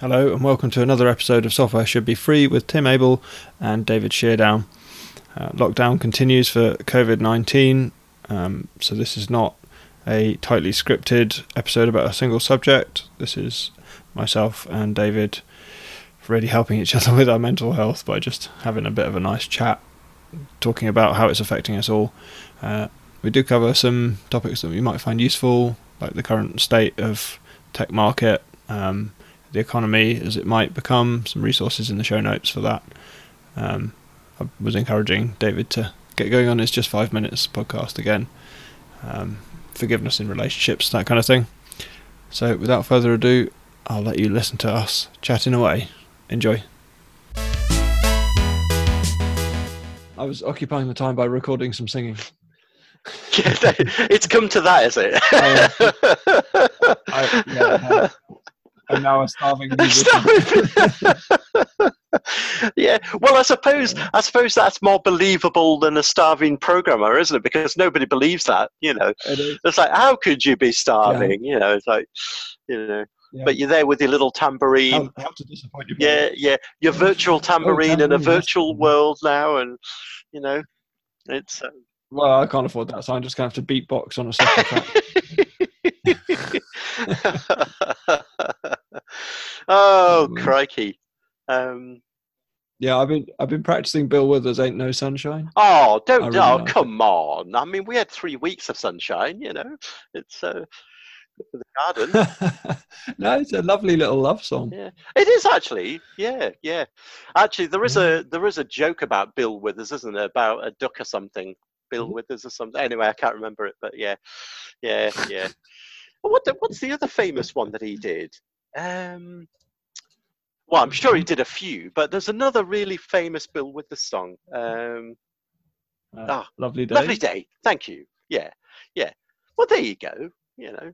Hello, and welcome to another episode of Software Should Be Free with Tim Abel and David Sheardown. Uh, lockdown continues for COVID 19, um, so this is not a tightly scripted episode about a single subject. This is myself and David really helping each other with our mental health by just having a bit of a nice chat, talking about how it's affecting us all. Uh, we do cover some topics that you might find useful, like the current state of tech market, um, the economy as it might become. Some resources in the show notes for that. Um, I was encouraging David to get going on his just five minutes podcast again. Um, forgiveness in relationships, that kind of thing. So, without further ado, I'll let you listen to us chatting away. Enjoy. I was occupying the time by recording some singing. It's come to that, is it? I, yeah, I'm now a starving yeah, well, I suppose I suppose that's more believable than a starving programmer, isn't it? Because nobody believes that. You know, it it's like how could you be starving? Yeah. You know, it's like you know. Yeah. But you're there with your little tambourine. How, how to disappoint you? Yeah, yeah. Your virtual tambourine, oh, in a virtual yes. world now, and you know, it's. Um, well, I can't afford that, so I'm just gonna have to beatbox on a separate track. oh, mm. crikey! Um, yeah, I've been I've been practicing Bill Withers "Ain't No Sunshine." Oh, don't! Really oh, come on! I mean, we had three weeks of sunshine. You know, it's uh, for the garden. no, it's a lovely little love song. Yeah, it is actually. Yeah, yeah. Actually, there is a there is a joke about Bill Withers, isn't there? About a duck or something. Bill mm-hmm. Withers or something. Anyway, I can't remember it, but yeah, yeah, yeah. what the, what's the other famous one that he did? Um, well, I'm sure he did a few, but there's another really famous Bill Withers song. Um, uh, ah, lovely day. Lovely day. Thank you. Yeah, yeah. Well, there you go. You know,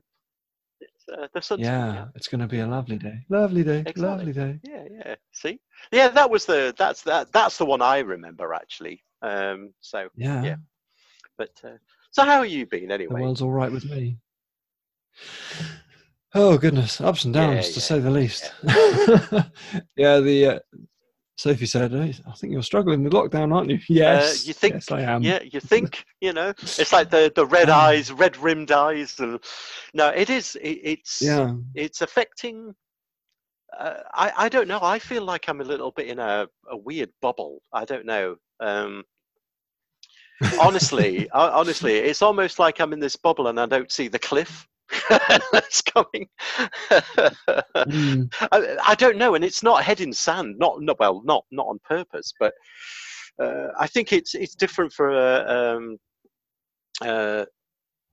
it's, uh, the sun's yeah, yeah, it's going to be a lovely day. Lovely day. Exactly. Lovely day. Yeah, yeah. See, yeah, that was the that's that that's the one I remember actually. Um, so yeah, yeah. But uh, so, how are you been anyway? The world's all right with me. Oh goodness, ups and downs yeah, to yeah, say the least. Yeah, yeah the uh, Sophie said, hey, "I think you're struggling with lockdown, aren't you?" Yes, uh, you think? Yes, I am. Yeah, you think? You know, it's like the the red eyes, red rimmed eyes, and no, it is. It, it's yeah, it's affecting. Uh, I I don't know. I feel like I'm a little bit in a a weird bubble. I don't know. Um, honestly, honestly, it's almost like I'm in this bubble and I don't see the cliff that's coming. mm. I, I, don't know, and it's not head in sand. Not, not well, not not on purpose, but uh, I think it's it's different for uh, um, uh,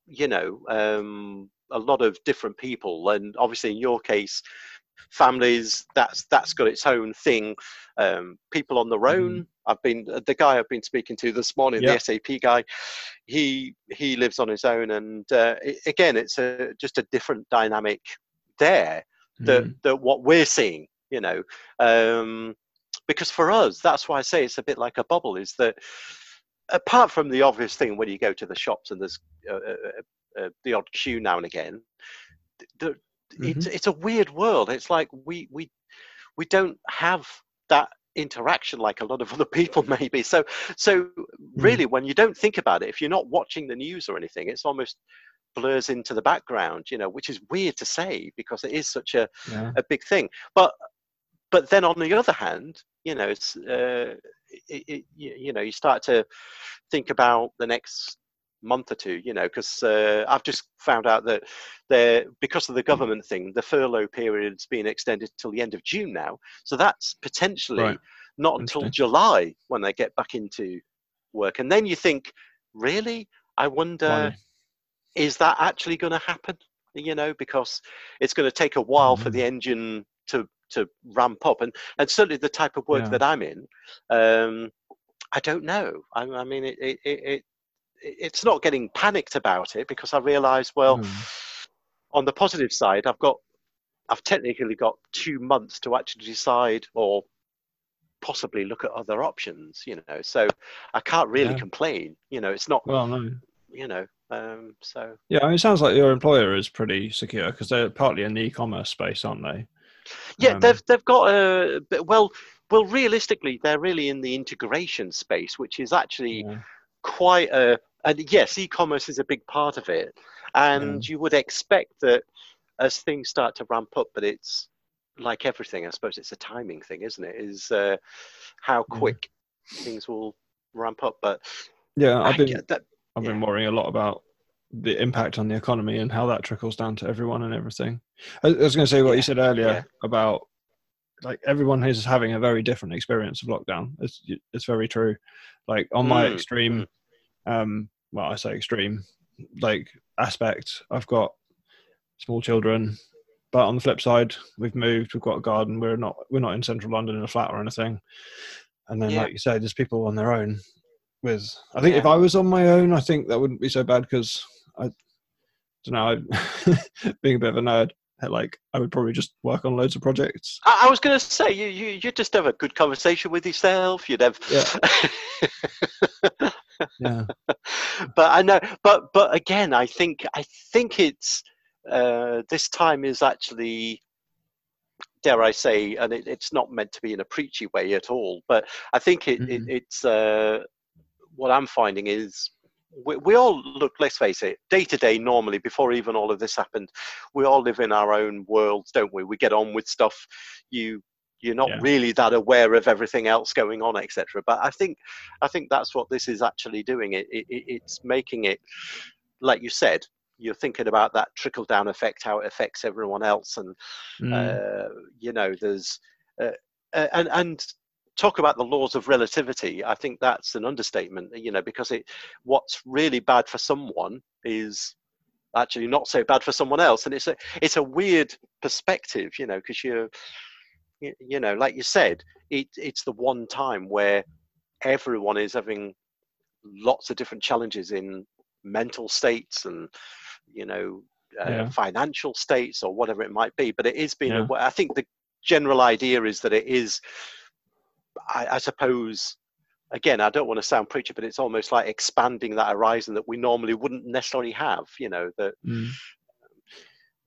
you know um, a lot of different people, and obviously in your case, families. That's that's got its own thing. Um, people on their mm-hmm. own. Mm. I've been the guy I've been speaking to this morning, the SAP guy. He he lives on his own, and uh, it, again, it's a just a different dynamic there that mm. that what we're seeing. You know, um, because for us, that's why I say it's a bit like a bubble. Is that apart from the obvious thing when you go to the shops and there's uh, uh, uh, uh the odd queue now and again, the, mm-hmm. it's it's a weird world. It's like we we we don't have that interaction like a lot of other people maybe so so hmm. really when you don't think about it if you're not watching the news or anything it's almost blurs into the background you know which is weird to say because it is such a, yeah. a big thing but but then on the other hand you know it's uh, it, it, you know you start to think about the next month or two, you know, because uh, I've just found out that they because of the government thing, the furlough period's been extended till the end of June now. So that's potentially right. not until July when they get back into work. And then you think, really? I wonder, Why? is that actually going to happen? You know, because it's going to take a while mm-hmm. for the engine to to ramp up, and and certainly the type of work yeah. that I'm in. Um, I don't know. I, I mean, it, it, it, it's not getting panicked about it because I realise, well, mm. on the positive side, I've got, I've technically got two months to actually decide or possibly look at other options. You know, so I can't really yeah. complain. You know, it's not. Well, no. You know, um, so. Yeah, I mean, it sounds like your employer is pretty secure because they're partly in the e-commerce space, aren't they? Yeah, Um, they've they've got a well well realistically they're really in the integration space, which is actually yeah. quite a and yes, e-commerce is a big part of it, and you would expect that as things start to ramp up, but it's like everything, I suppose it's a timing thing, isn't it? Is uh, how Yeah. quick things will ramp up, but yeah, I've been that I've been worrying a lot about the impact on the economy and how that trickles down to everyone and everything. I I was going to say what Yeah, you said earlier yeah. about like everyone is having a very different experience of lockdown. It's it's very true. Like on my Mm, extreme, um, well, I say extreme, like aspect, I've got small children, but on the flip side, we've moved, we've got a garden. We're not we're not in central London in a flat or anything. And then, Yeah. like you say, there's people on their own. With I think if I was on my own, I think that wouldn't be so bad because I don't know. I, being a bit of a nerd, like I would probably just work on loads of projects. I, I was going to say you, you you just have a good conversation with yourself. You'd have, Yeah, but I know, but but again, I think I think it's uh, this time is actually, dare I say, and it, it's not meant to be in a preachy way at all. But I think it, it Mhm. it's uh, what I'm finding is. We, we all look. Let's face it. Day to day, normally, before even all of this happened, we all live in our own worlds, don't we? We get on with stuff. You you're not Yeah. really that aware of everything else going on etc but i think i think that's what this is actually doing. It, it, it it's making it like you said you're thinking about that trickle down effect how it affects everyone else. And Mm. uh, you know there's uh, uh, and and talk about the laws of relativity. I think that's an understatement you know because it what's really bad for someone is actually not so bad for someone else. And it's a it's a weird perspective you know because you're you know like you said it it's the one time where everyone is having lots of different challenges in mental states and you know uh, Yeah. financial states or whatever it might be but it is being Yeah. i think the general idea is that it is I, I suppose again i don't want to sound preachy but it's almost like expanding that horizon that we normally wouldn't necessarily have you know that Mm.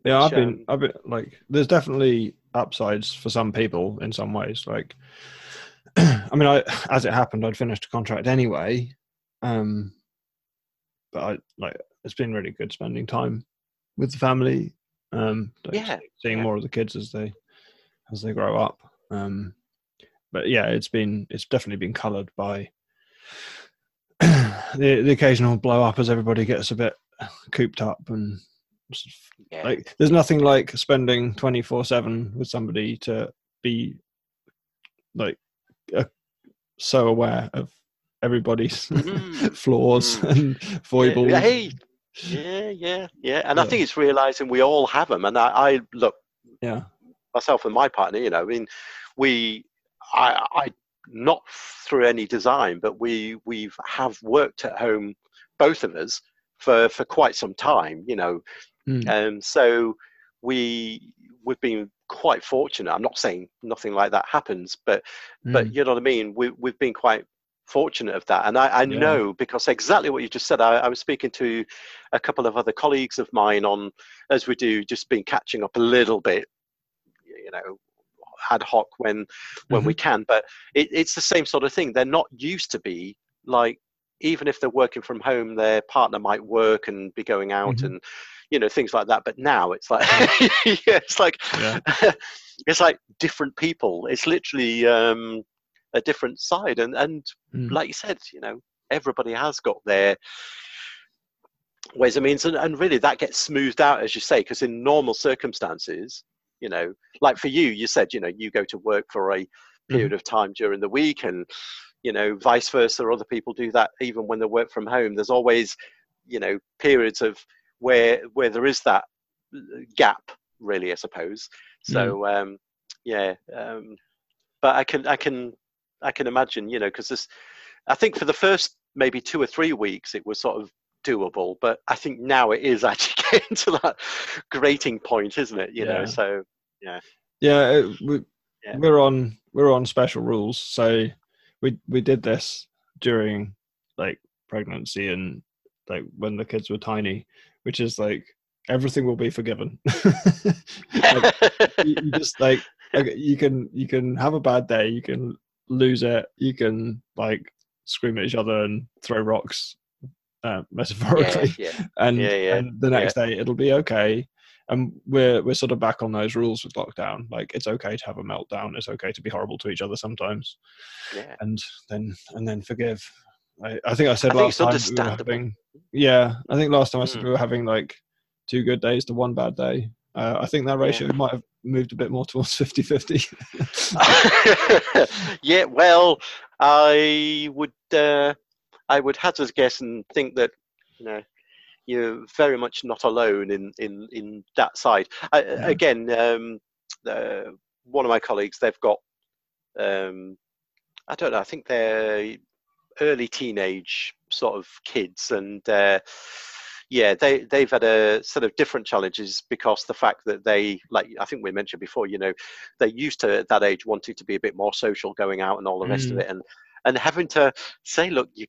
Yeah, I've been, um, I've been like, there's definitely upsides for some people in some ways. Like, I mean, I as it happened, I'd finished a contract anyway, um, but I like it's been really good spending time with the family. Um, like, Yeah, seeing yeah. more of the kids as they as they grow up. Um, but yeah, it's been it's definitely been coloured by the the occasional blow up as everybody gets a bit cooped up and yeah like there's nothing like spending 24 7 with somebody to be like uh, so aware of everybody's Mm, flaws mm. and foibles Yeah, hey, yeah, yeah, yeah. And I think it's realizing we all have them. And I, I look yeah myself and my partner. You know, I mean, we, I, I, not through any design, but we we've have worked at home, both of us, for for quite some time. You know, Mm. and so we we've been quite fortunate. I'm not saying nothing like that happens, but but Mm. you know what I mean. We we've been quite fortunate of that, and I, I Yeah. know because exactly what you just said. I, I was speaking to a couple of other colleagues of mine on as we do, just been catching up a little bit, you know, ad hoc when when we can. But it, it's the same sort of thing. They're not used to be like even if they're working from home, their partner might work and be going out Mhm. and you know things like that. But now it's like yeah, it's like Yeah. it's like different people. It's literally um, a different side, and and Mm. like you said, you know, everybody has got their ways and means, and, and really that gets smoothed out as you say, because in normal circumstances, you know, like for you, you said, you know, you go to work for a period of time during the week, and you know, vice versa, other people do that even when they work from home. There's always, you know, periods of where where there is that uh, gap, really, I suppose. So um, yeah, um, but I can I can I can imagine, you know, because this, I think for the first maybe two or three weeks it was sort of doable, but I think now it is actually getting to that grating point, isn't it? You know, Yeah. so yeah it, we, Yeah. we're on we're on special rules so we we did this during like pregnancy and like when the kids were tiny which is like everything will be forgiven like, you, you just like you can you can have a bad day, you can lose it, you can like scream at each other and throw rocks, uh, metaphorically, yeah, yeah. and, Yeah, and the next day it'll be okay. And we're we're sort of back on those rules with lockdown. Like it's okay to have a meltdown. It's okay to be horrible to each other sometimes, yeah. and then and then forgive. I, I think I said I last time we were having. Yeah, I think last time I said Mm. we were having like two good days to one bad day. Uh, I think that ratio might have moved a bit more towards 50-50. yeah, well, I would uh, I would hazard guess and think that you know you're very much not alone in in in that side. I, Yeah. Again, um, uh, one of my colleagues, they've got um, I don't know. I think they're early teenage sort of kids, and uh, yeah, they they've had a sort of different challenges because the fact that they like I think we mentioned before, you know, they used to at that age wanted to be a bit more social, going out and all the rest of Mm. it, and and having to say, look, you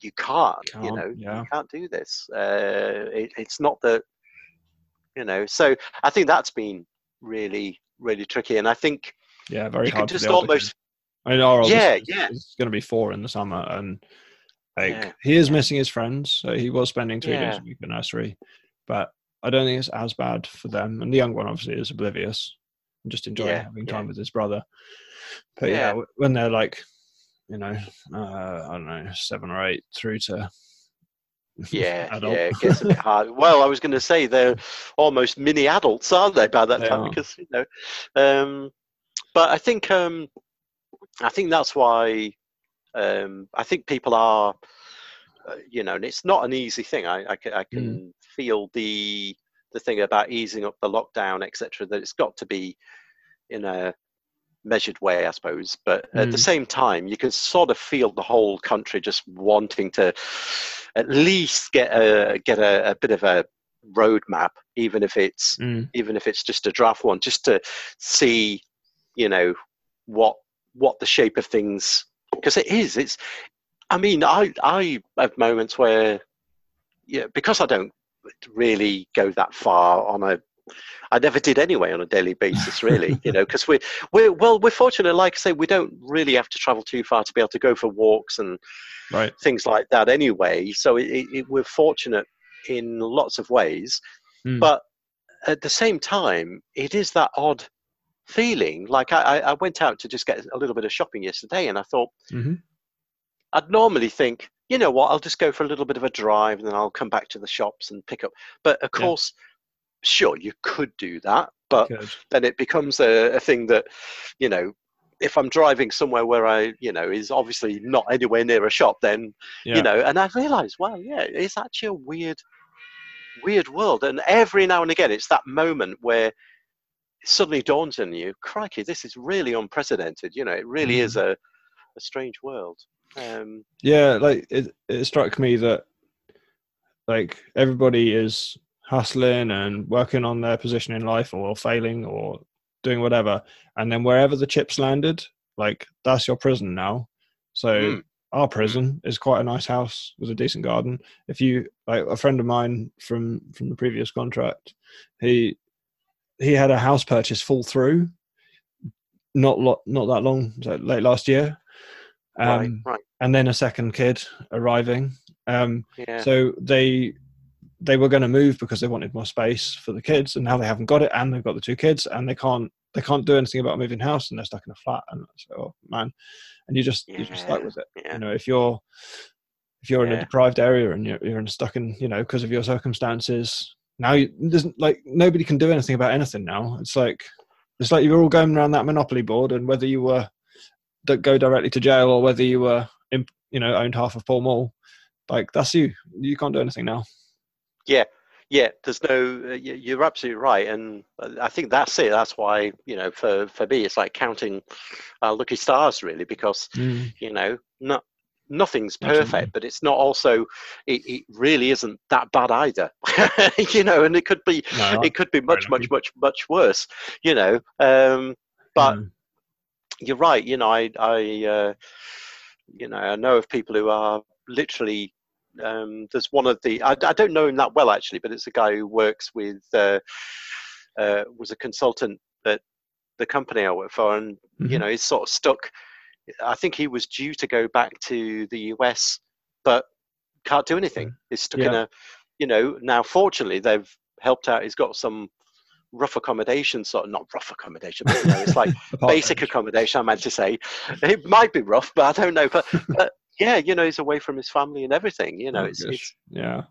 you can't, you Can't, know, yeah. you can't do this. Uh, it, it's not that, you know. So I think that's been really really tricky, and I think yeah, very you hard. can just almost. I mean, oldest Yeah, yeah. is going to be four in the summer, and like Yeah, he is yeah. missing his friends. So he was spending three days Yeah. a week at nursery, but I don't think it's as bad for them. And the young one obviously is oblivious and just enjoying having time with his brother. But yeah, Yeah. when they're like, you know, uh, I don't know, seven or eight through to Yeah, adult. yeah, it gets a bit hard. Well, I was going to say they're almost mini adults, aren't they, by that They time? are. Because you know, um, but I think um, I think that's why um, I think people are, uh, you know, and it's not an easy thing. I I, I can feel the the thing about easing up the lockdown, etc. That it's got to be in a measured way, I suppose. But at the Mm. same time, you can sort of feel the whole country just wanting to at least get a get a, a bit of a roadmap, even if it's Mm, even if it's just a draft one, just to see, you know, what what the shape of things because it is. It's. I mean, I I have moments where, yeah, because I don't really go that far on a. I never did anyway on a daily basis, really, you know, because we're we're well, we're fortunate. Like I say, we don't really have to travel too far to be able to go for walks and right. things like that anyway. So it, it, we're fortunate in lots of ways. Mm. But at the same time, it is that odd feeling. Like I, I went out to just get a little bit of shopping yesterday, and I thought hmm I'd normally think, you know what, I'll just go for a little bit of a drive, and then I'll come back to the shops and pick up. But of Yeah. course, sure, you could do that, but Good. then it becomes a, a thing that, you know. If I'm driving somewhere where I, you know, is obviously not anywhere near a shop, then Yeah. you know and i realized wow yeah it's actually a weird weird world and every now and again it's that moment where suddenly dawns on you crikey this is really unprecedented you know it really is a, a strange world. Um yeah like it, it struck me that like everybody is hustling and working on their position in life or failing or doing whatever and then wherever the chips landed like that's your prison now. So Mm. our prison is quite a nice house with a decent garden. If you like a friend of mine from from the previous contract he he had a house purchase fall through not lot not that long so late last year um, right and then a second kid arriving. Um, yeah So they they were going to move because they wanted more space for the kids, and now they haven't got it, and they've got the two kids, and they can't they can't do anything about moving house, and they're stuck in a flat. And so, oh, man, and you just you're just stuck with it. yeah You know, if you're if you're in a deprived area and you're you're in stuck in you know because of your circumstances, now you, there's like nobody can do anything about anything now. It's like it's like you were all going around that monopoly board, and whether you were that go directly to jail or whether you were you know owned half of Pall Mall, like that's you. You can't do anything now. yeah yeah. there's no uh, you're absolutely right and uh, i think that's it that's why you know for for me it's like counting uh, lucky stars really because you know not nothing's Absolutely. perfect but it's not also it, it really isn't that bad either you know and it could be No, it could be much much much much worse you know um but mm, you're right you know i i uh, you know i know of people who are literally um there's one of the I, I don't know him that well actually but it's a guy who works with uh, uh was a consultant at the company I work for, and Mhm. you know he's sort of stuck. I think he was due to go back to the US, but can't do anything. Mm. He's stuck in a, you know. Now, fortunately, they've helped out. He's got some rough accommodation, sort of not rough accommodation, but you know, it's like basic accommodation. I meant to say it might be rough, but I don't know. But, but yeah, you know, he's away from his family and everything. You know, Oh, it's, it's yeah,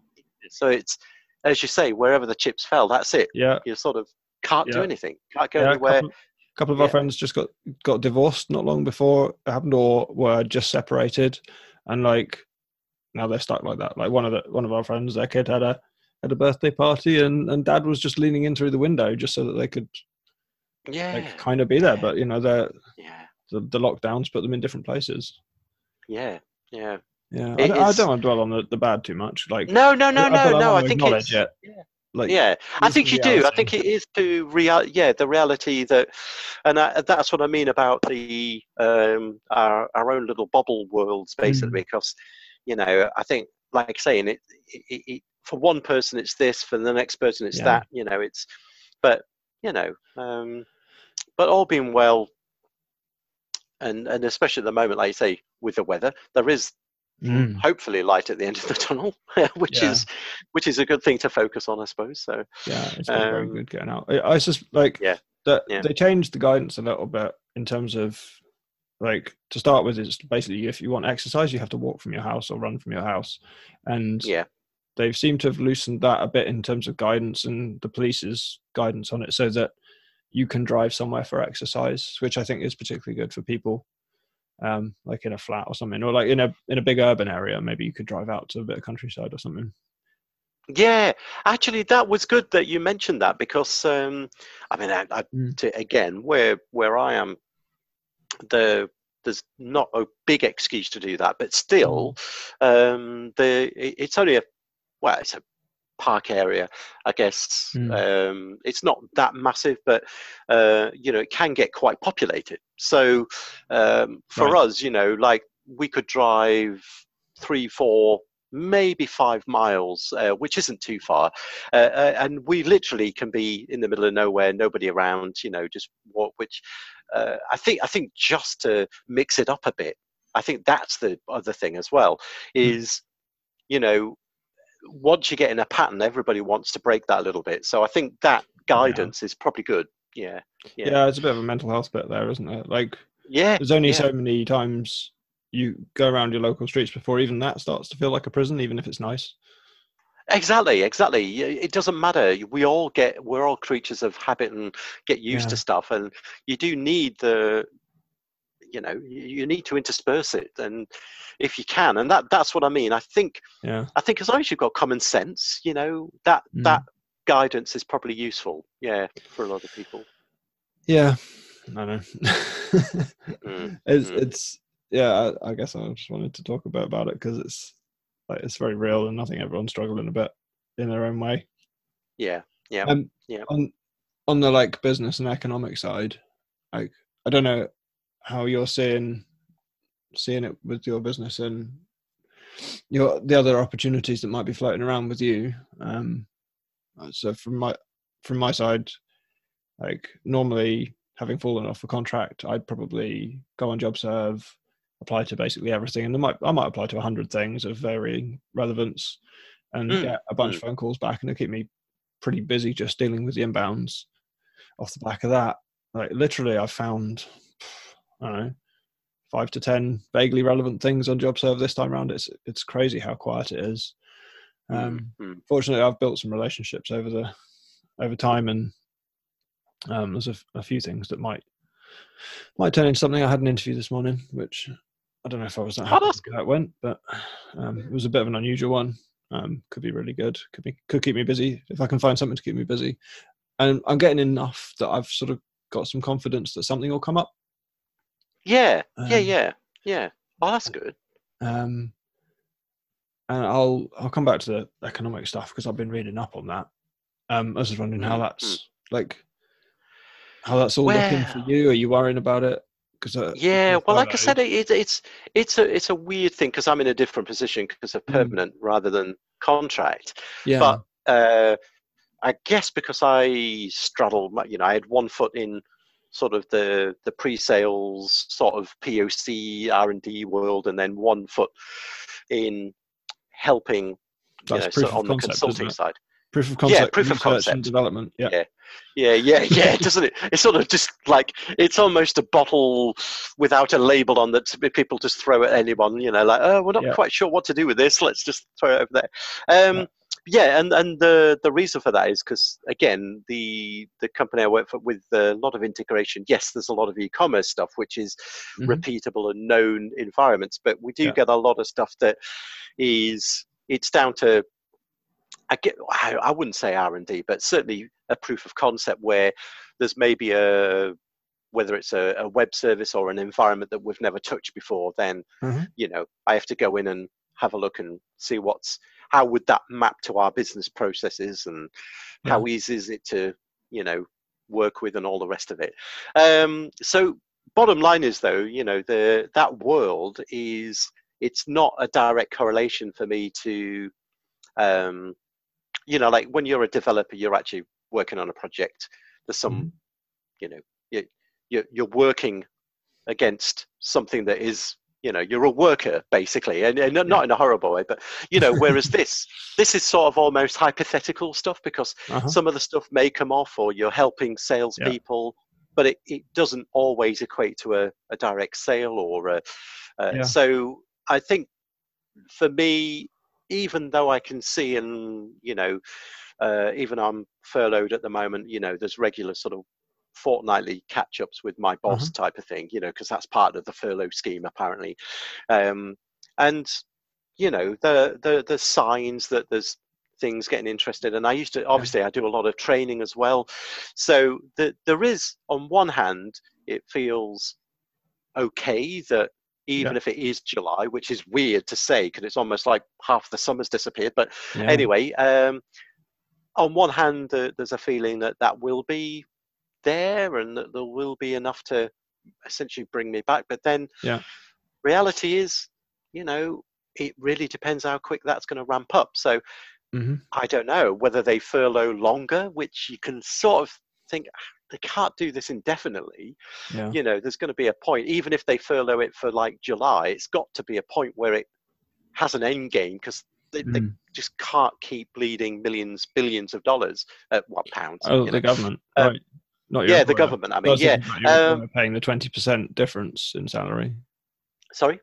so it's as you say, wherever the chips fell, that's it. yeah. You sort of can't do anything, can't go yeah, anywhere. couple, couple of our Yeah. friends just got got divorced not long before it happened, or were just separated, and like now they're stuck like that. Like one of the one of our friends, their kid had a had a birthday party, and and dad was just leaning in through the window just so that they could Yeah, like kind of be there. yeah. But you know, the yeah, the, the lockdowns put them in different places. yeah, yeah. Yeah, I, I don't want to dwell on the, the bad too much. Like No, no, no, I no, no. I think it's it. yeah. Like yeah, I think you do. I think it is to real. Yeah, the reality that, and I, that's what I mean about the um, our our own little bubble worlds, basically. Mm. Because, you know, I think, like saying it, it, it, it, for one person it's this, for the next person it's Yeah. that. You know, it's, but you know, um, but all being well, and and especially at the moment, like you say, with the weather, there is Mm. hopefully light at the end of the tunnel, which Yeah. is which is a good thing to focus on, I suppose. So. Yeah, it's been very Um, good getting out. I, I just like Yeah, that yeah. they changed the guidance a little bit in terms of like to start with it's basically if you want exercise you have to walk from your house or run from your house and Yeah. they've seemed to have loosened that a bit in terms of guidance and the police's guidance on it so that you can drive somewhere for exercise which i think is particularly good for people um like in a flat or something or like in a in a big urban area maybe you could drive out to a bit of countryside or something Yeah, actually, that was good that you mentioned that because um, I mean, I, I, Mm. to, again, where where I am, the there's not a big excuse to do that, but still, um, the it- it's only a well, it's a park area, I guess. Mm. Um, it's not that massive, but uh, you know, it can get quite populated. So um, for Right. us, you know, like we could drive three, four maybe five miles, uh, which isn't too far. Uh, uh, and we literally can be in the middle of nowhere, nobody around, you know, just walk. Which uh, I think, I think, just to mix it up a bit, I think that's the other thing as well. Is you know, once you get in a pattern, everybody wants to break that a little bit. So I think that guidance is probably good. Yeah, yeah. Yeah. it's a bit of a mental health bit there isn't it like yeah, there's only yeah. so many times you go around your local streets before even that starts to feel like a prison even if it's nice Exactly, exactly. It doesn't matter. We all get, we're all creatures of habit and get used Yeah. to stuff. And you do need the, you know, you need to intersperse it. And if you can, and that, that's what I mean. I think, yeah I think as long as you've got common sense, you know, that, Mm. that guidance is probably useful. Yeah. For a lot of people. yeah i know Mm, it's mm. it's yeah I, I guess i just wanted to talk a bit about it because it's like it's very real and i think everyone's struggling a bit in their own way Yeah. Yeah. um Yeah. on on the like business and economic side like i don't know how you're seeing seeing it with your business and your the other opportunities that might be floating around with you. Um so from my from my side like normally having fallen off a contract i'd probably go on JobServe apply to basically everything and i might i might apply to 100 things of varying relevance and Mm, get a bunch of phone calls back and it'll keep me pretty busy just dealing with the inbounds off the back of that. Like literally i've found i don't know five to ten vaguely relevant things on JobServe this time around. It's it's crazy how quiet it is. Um, mm. Fortunately, I've built some relationships over the over time, and um, there's a few things that might might turn into something. I had an interview this morning, which I don't know if I was that happy how it went, but um, it was a bit of an unusual one. Um, could be really good. Could be could keep me busy if I can find something to keep me busy. And I'm getting enough that I've sort of got some confidence that something will come up. Yeah. Yeah. Um, Yeah. Yeah. Oh, that's good. um, and I'll I'll come back to the economic stuff because I've been reading up on that. Um, I was just wondering how Mm, that's like how that's all looking for you. Are you worrying about it? Because uh, Yeah, well, like I said, it, it, it's it's a it's a weird thing because I'm in a different position because of Mm. permanent rather than contract. yeah, But uh, I guess because I straddle, you know, I had one foot in sort of the the pre-sales sort of POC R and D world, and then one foot in helping you know, so on the consulting side. Proof of concept, yeah, proof of concept and development. Yeah. yeah, yeah, yeah, yeah. Doesn't it? It's sort of just like it's almost a bottle without a label on that people just throw at anyone. You know, like oh, we're not yeah. quite sure what to do with this. Let's just throw it over there. Um, yeah yeah, and and the the reason for that is because again, the the company I work for with a lot of integration. Yes, there's a lot of e-commerce stuff which is mm-hmm. repeatable and known environments, but we do yeah. get a lot of stuff that is it's down to I get I, I wouldn't say R and D, but certainly a proof of concept where there's maybe a whether it's a, a web service or an environment that we've never touched before, then mm-hmm. you know I have to go in and have a look and see what's how would that map to our business processes and yeah. how easy is it to you know work with and all the rest of it um, so bottom line is though you know the that world is it's not a direct correlation for me to um, you know like when you're a developer you're actually working on a project there's some mm. you know you, you're, you're working against something that is you know you're a worker basically and, and not in a horrible way but you know whereas this this is sort of almost hypothetical stuff because uh-huh. some of the stuff may come off or you're helping salespeople yeah. but it, it doesn't always equate to a, a direct sale or a, uh, yeah. so i think for me even though i can see and you know uh, even i'm furloughed at the moment you know there's regular sort of fortnightly catch ups with my boss uh-huh. type of thing, you know, because that's part of the furlough scheme apparently. Um, and you know, the the the signs that there's things getting interested and i used to obviously i do a lot of training as well so the, there is on one hand it feels okay that even yeah. if it is july which is weird to say because it's almost like half the summer's disappeared but yeah. anyway um, on one hand uh, there's a feeling that that will be there and that there will be enough to essentially bring me back. But then, yeah, reality is, you know, it really depends how quick that's going to ramp up. So mm-hmm. I don't know whether they furlough longer, which you can sort of think ah, they can't do this indefinitely. Yeah. You know, there's going to be a point, even if they furlough it for like July, it's got to be a point where it has an end game because they, mm. they, just can't keep bleeding millions, billions of dollars at what pounds? Oh, the know. government, um, right? Not yeah, the government. I mean, yeah, um, paying the twenty percent difference in salary. Sorry.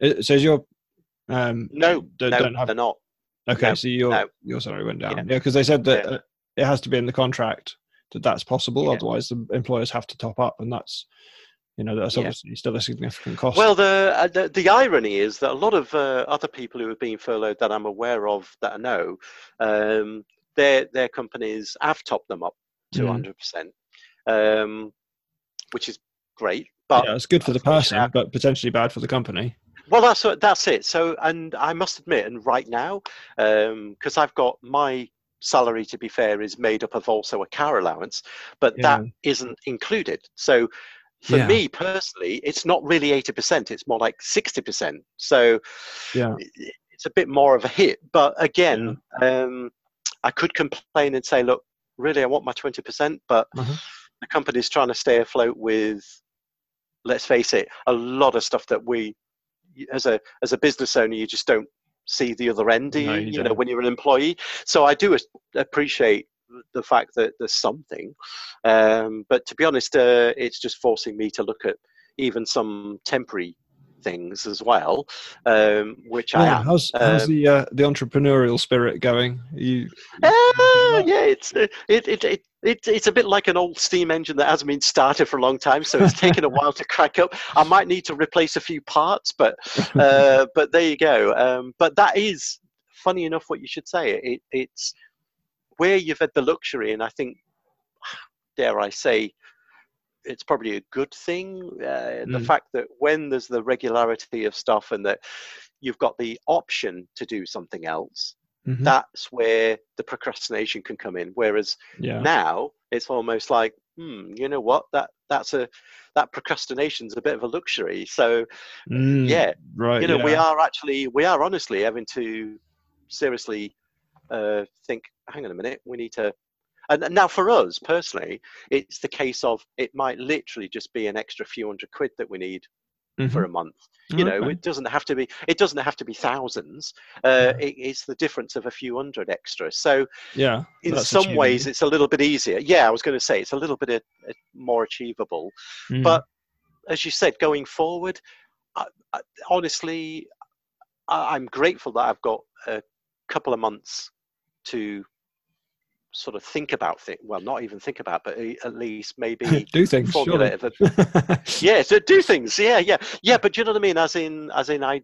So is you're. Um, no, don't, no, don't have, they're not. Okay, no, so your no. your salary went down. Yeah, because yeah, they said that yeah. Uh, it has to be in the contract that that's possible. Yeah. Otherwise, the employers have to top up, and that's you know that's obviously still a significant cost. Well, the uh, the, the, irony is that a lot of uh, other people who have been furloughed that I'm aware of that I know, um, their their companies have topped them up to mm. 100 percent um, which is great. But yeah, it's good for the person, but potentially bad for the company. Well, that's that's it. So, and I must admit, and right now, because um, I've got my salary, to be fair, is made up of also a car allowance, but yeah. that isn't included. So, for yeah. me personally, it's not really eighty percent; it's more like sixty percent. So, yeah, it's a bit more of a hit. But again, yeah. um, I could complain and say, look, really, I want my twenty percent, but. Uh-huh the company's trying to stay afloat with let's face it a lot of stuff that we as a as a business owner you just don't see the other end no, you, you know when you're an employee. So i do appreciate the fact that there's something. Um, but to be honest uh, it's just forcing me to look at even some temporary things as well, um, which yeah, I am. How's, how's um, the uh, the entrepreneurial spirit going? you, uh, yeah, it's uh, it, it, it, it, it's a bit like an old steam engine that hasn't been started for a long time, so it's taken a while to crack up. I might need to replace a few parts, but uh, but there you go. Um, but that is funny enough. What you should say, it, it's where you've had the luxury, and I think, dare I say, it's probably a good thing. Uh, mm. The fact that when there's the regularity of stuff and that you've got the option to do something else, mm-hmm. that's where the procrastination can come in. Whereas yeah. now it's almost like, hmm, you know what? That that's a that procrastination's a bit of a luxury. So mm, yeah, right. You know, yeah. we are actually we are honestly having to seriously uh, think. Hang on a minute, we need to and now for us personally, it's the case of it might literally just be an extra few hundred quid that we need Mhm. for a month. You know, it doesn't have to be. It doesn't have to be thousands. Uh, it, it's the difference of a few hundred extra. So yeah. in some ways, it's a little bit easier. Yeah, I was going to say it's a little bit uh, uh, more achievable. Mm. But as you said, going forward, I, I, honestly, I, I'm grateful that I've got a couple of months to sort of think about things. Well, not even think about, but eh, at least maybe do things. formulate surely. a yeah so do things yeah yeah yeah but do you know what i mean as in as in i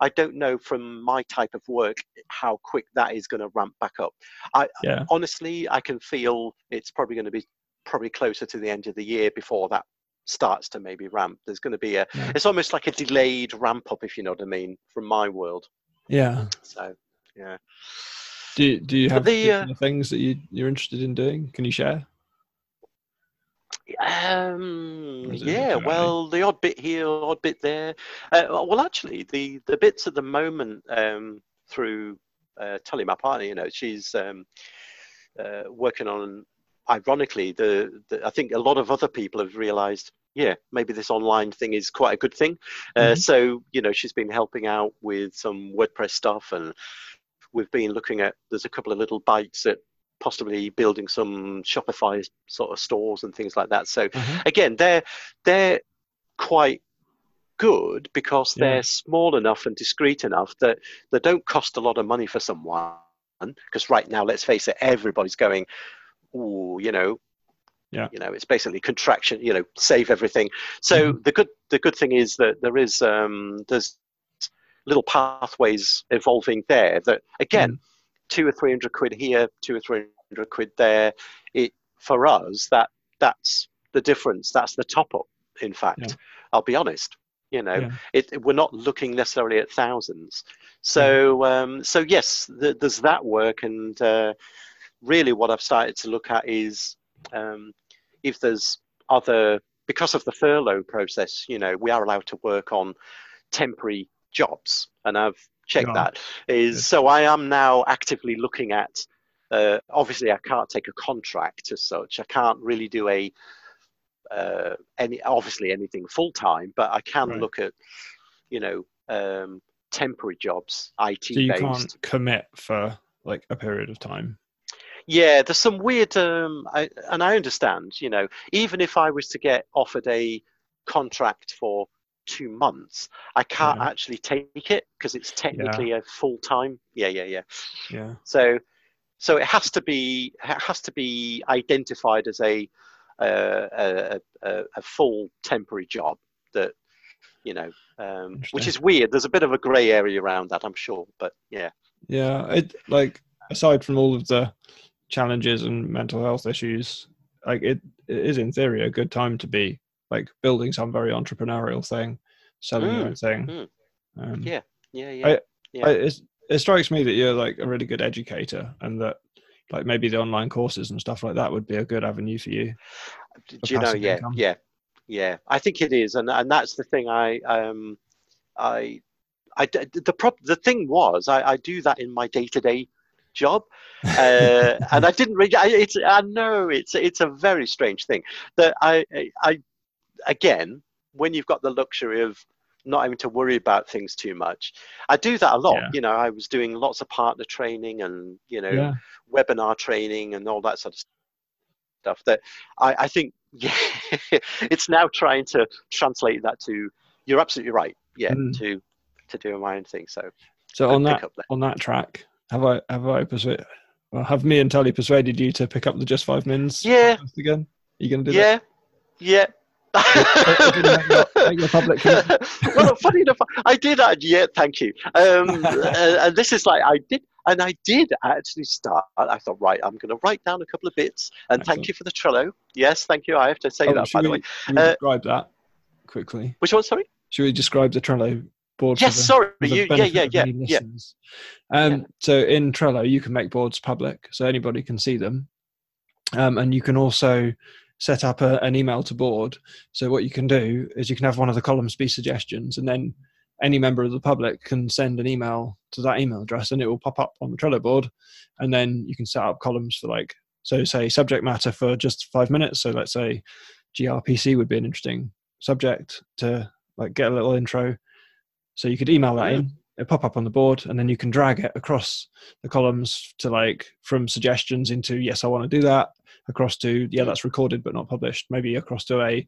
i don't know from my type of work how quick that is going to ramp back up i yeah. honestly i can feel it's probably going to be probably closer to the end of the year before that starts to maybe ramp there's going to be a Yeah. it's almost like a delayed ramp up if you know what i mean from my world Yeah. so yeah Do you, do you have the, uh, things that you you're interested in doing? Can you share? Um, Or is it yeah, well, the odd bit here, odd bit there. Uh, well, actually, the the bits at the moment um, through uh, Tully, my partner, you know, she's um, uh, working on. Ironically, the, the I think a lot of other people have realised, yeah, maybe this online thing is quite a good thing. Uh, Mhm. so you know, she's been helping out with some WordPress stuff, and we've been looking at. There's a couple of little bites at possibly building some Shopify sort of stores and things like that. So Uh-huh. again they're they're quite good because Yeah. they're small enough and discreet enough that they don't cost a lot of money for someone because right now let's face it everybody's going ooh you know Yeah. you know it's basically contraction you know save everything so the good the good thing is that there is um there's little pathways evolving there that again two or three hundred quid here two or three hundred quid there. It for us that that's the difference. That's the top up in fact. Yeah. i'll be honest you know Yeah. it, it- we're not looking necessarily at thousands. So um so yes th- there's that work and uh really what i've started to look at is um if there's other because of the furlough process you know we are allowed to work on temporary jobs and i've checked Yeah. that is so i am now actively looking at uh, obviously i can't take a contract as such i can't really do a uh, any obviously anything full time but i can Right. look at you know um, temporary jobs it So you based can't commit for like a period of time. yeah there's some weird um I, and i understand you know even if i was to get offered a contract for two months i can't Yeah. actually take it because it's technically a full time yeah yeah yeah Yeah. so so it has to be it has to be identified as a uh, a, a, a full temporary job that you know um, which is weird there's a bit of a gray area around that i'm sure but yeah Yeah. It like aside from all of the challenges and mental health issues, like it, it is in theory a good time to be like building some very entrepreneurial thing, selling your Mm, own thing. mm. Um, Yeah, yeah yeah yeah. I, it strikes me that you're like a really good educator and that like maybe the online courses and stuff like that would be a good avenue for you. do you know yeah income. yeah yeah i think it is and and that's the thing i um i i the prop the thing was i i do that in my day-to-day job uh, and i didn't really I, it's i know it's it's a very strange thing that i i I- again when you've got the luxury of not having to worry about things too much i do that a lot Yeah. you know i was doing lots of partner training and you know Yeah. webinar training and all that sort of stuff that I, I think yeah, it's now trying to translate that to you're absolutely right yeah Mm. to to do my own thing so So on that on that track, have I have I persuaded? Well, have me and Tully persuaded you to pick up the Just Five Mins Yeah. again? Are you going to do that? yeah yeah make your- make your public well, funny enough, I did. Yeah, thank you. Um, and this is like I did, and I did actually start. I thought, right, I'm going to write down a couple of bits, and Excellent. thank you for the Trello. Yes, thank you. I have to say Oh, that by the way. We Uh, describe that quickly? Which one? Sorry. Should we describe the Trello board? Yes, the- sorry. You, yeah, yeah, yeah, yeah. Um, Yeah. So in Trello, you can make boards public, so anybody can see them, um, and you can also set up a, an email to board. So what you can do is you can have one of the columns be suggestions, and then any member of the public can send an email to that email address, and it will pop up on the Trello board, and then you can set up columns for like So say subject matter for just five minutes. So let's say gRPC would be an interesting subject to like get a little intro. So you could email that in, it pop up on the board, and then you can drag it across the columns to like from suggestions into yes, I want to do that, across to yeah, that's recorded but not published, maybe across to a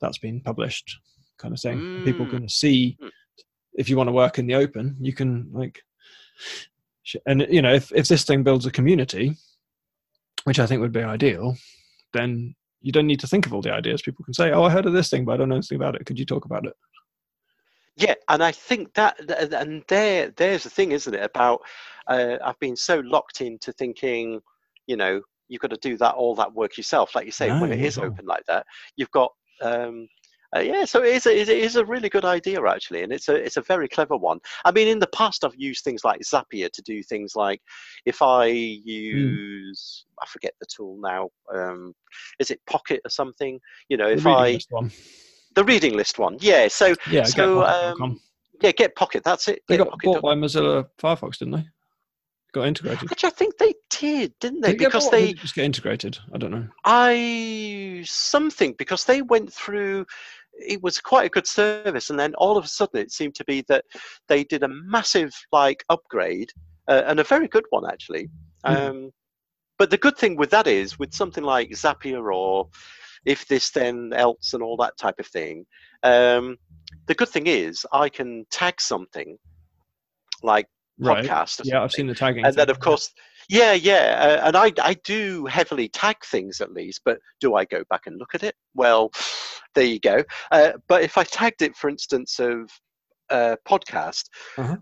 that's been published kind of thing. Mm. People can see mm. if you want to work in the open, you can like and you know if, if this thing builds a community which i think would be ideal then you don't need to think of all the ideas people can say oh i heard of this thing but i don't know anything about it could you talk about it yeah and i think that and there there's the thing isn't it about uh, i've been so locked into thinking you know you've got to do that all that work yourself like you say no, when it is open like that you've got um, uh, yeah, so it is, a, it is a really good idea actually, and it's a it's a very clever one. I mean, in the past, I've used things like Zapier to do things like if I hmm. use mm. I forget the tool now. Um, is it Pocket or something? You know, if I the reading list one, yeah. So yeah, so um, yeah, get Pocket. That's it. They get got Pocket. bought by Mozilla Firefox, didn't they? got integrated. Which I think they did, didn't they? Did because they just get integrated. I don't know. I something because they went through. It was quite a good service, and then all of a sudden it seemed to be that they did a massive like upgrade uh, and a very good one actually. Mm. Um, but the good thing with that is with something like Zapier or if this then else and all that type of thing. Um, the good thing is I can tag something like right. podcast. yeah, I've seen the tagging. And then, of course, yeah, yeah, uh, and I I do heavily tag things at least, but do I go back and look at it? Well, there you go. Uh, but if I tagged it, for instance, of uh, podcast. Uh-huh.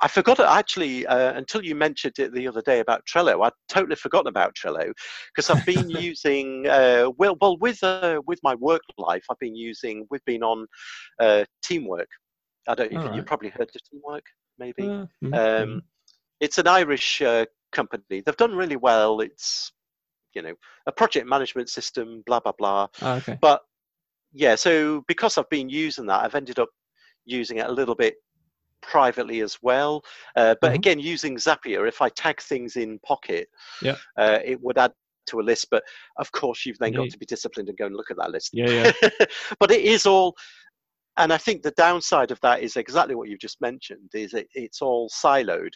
I forgot it actually uh, until you mentioned it the other day about Trello. I'd totally forgotten about Trello because I've been using uh, well, well with uh, with my work life. I've been using. We've been on uh, Teamwork. I don't. You, right. you probably heard of Teamwork maybe. Uh, mm-hmm. Um, it's an Irish uh, company. They've done really well. It's you know a project management system, blah blah blah. Oh, okay. But yeah, so because I've been using that, I've ended up using it a little bit privately as well. Uh, but mm-hmm. again, using Zapier, if I tag things in Pocket, yeah, uh, it would add to a list. But of course, you've then got to be disciplined and go and look at that list. Yeah, yeah. but it is all and I think the downside of that is exactly what you've just mentioned: is it, it's all siloed,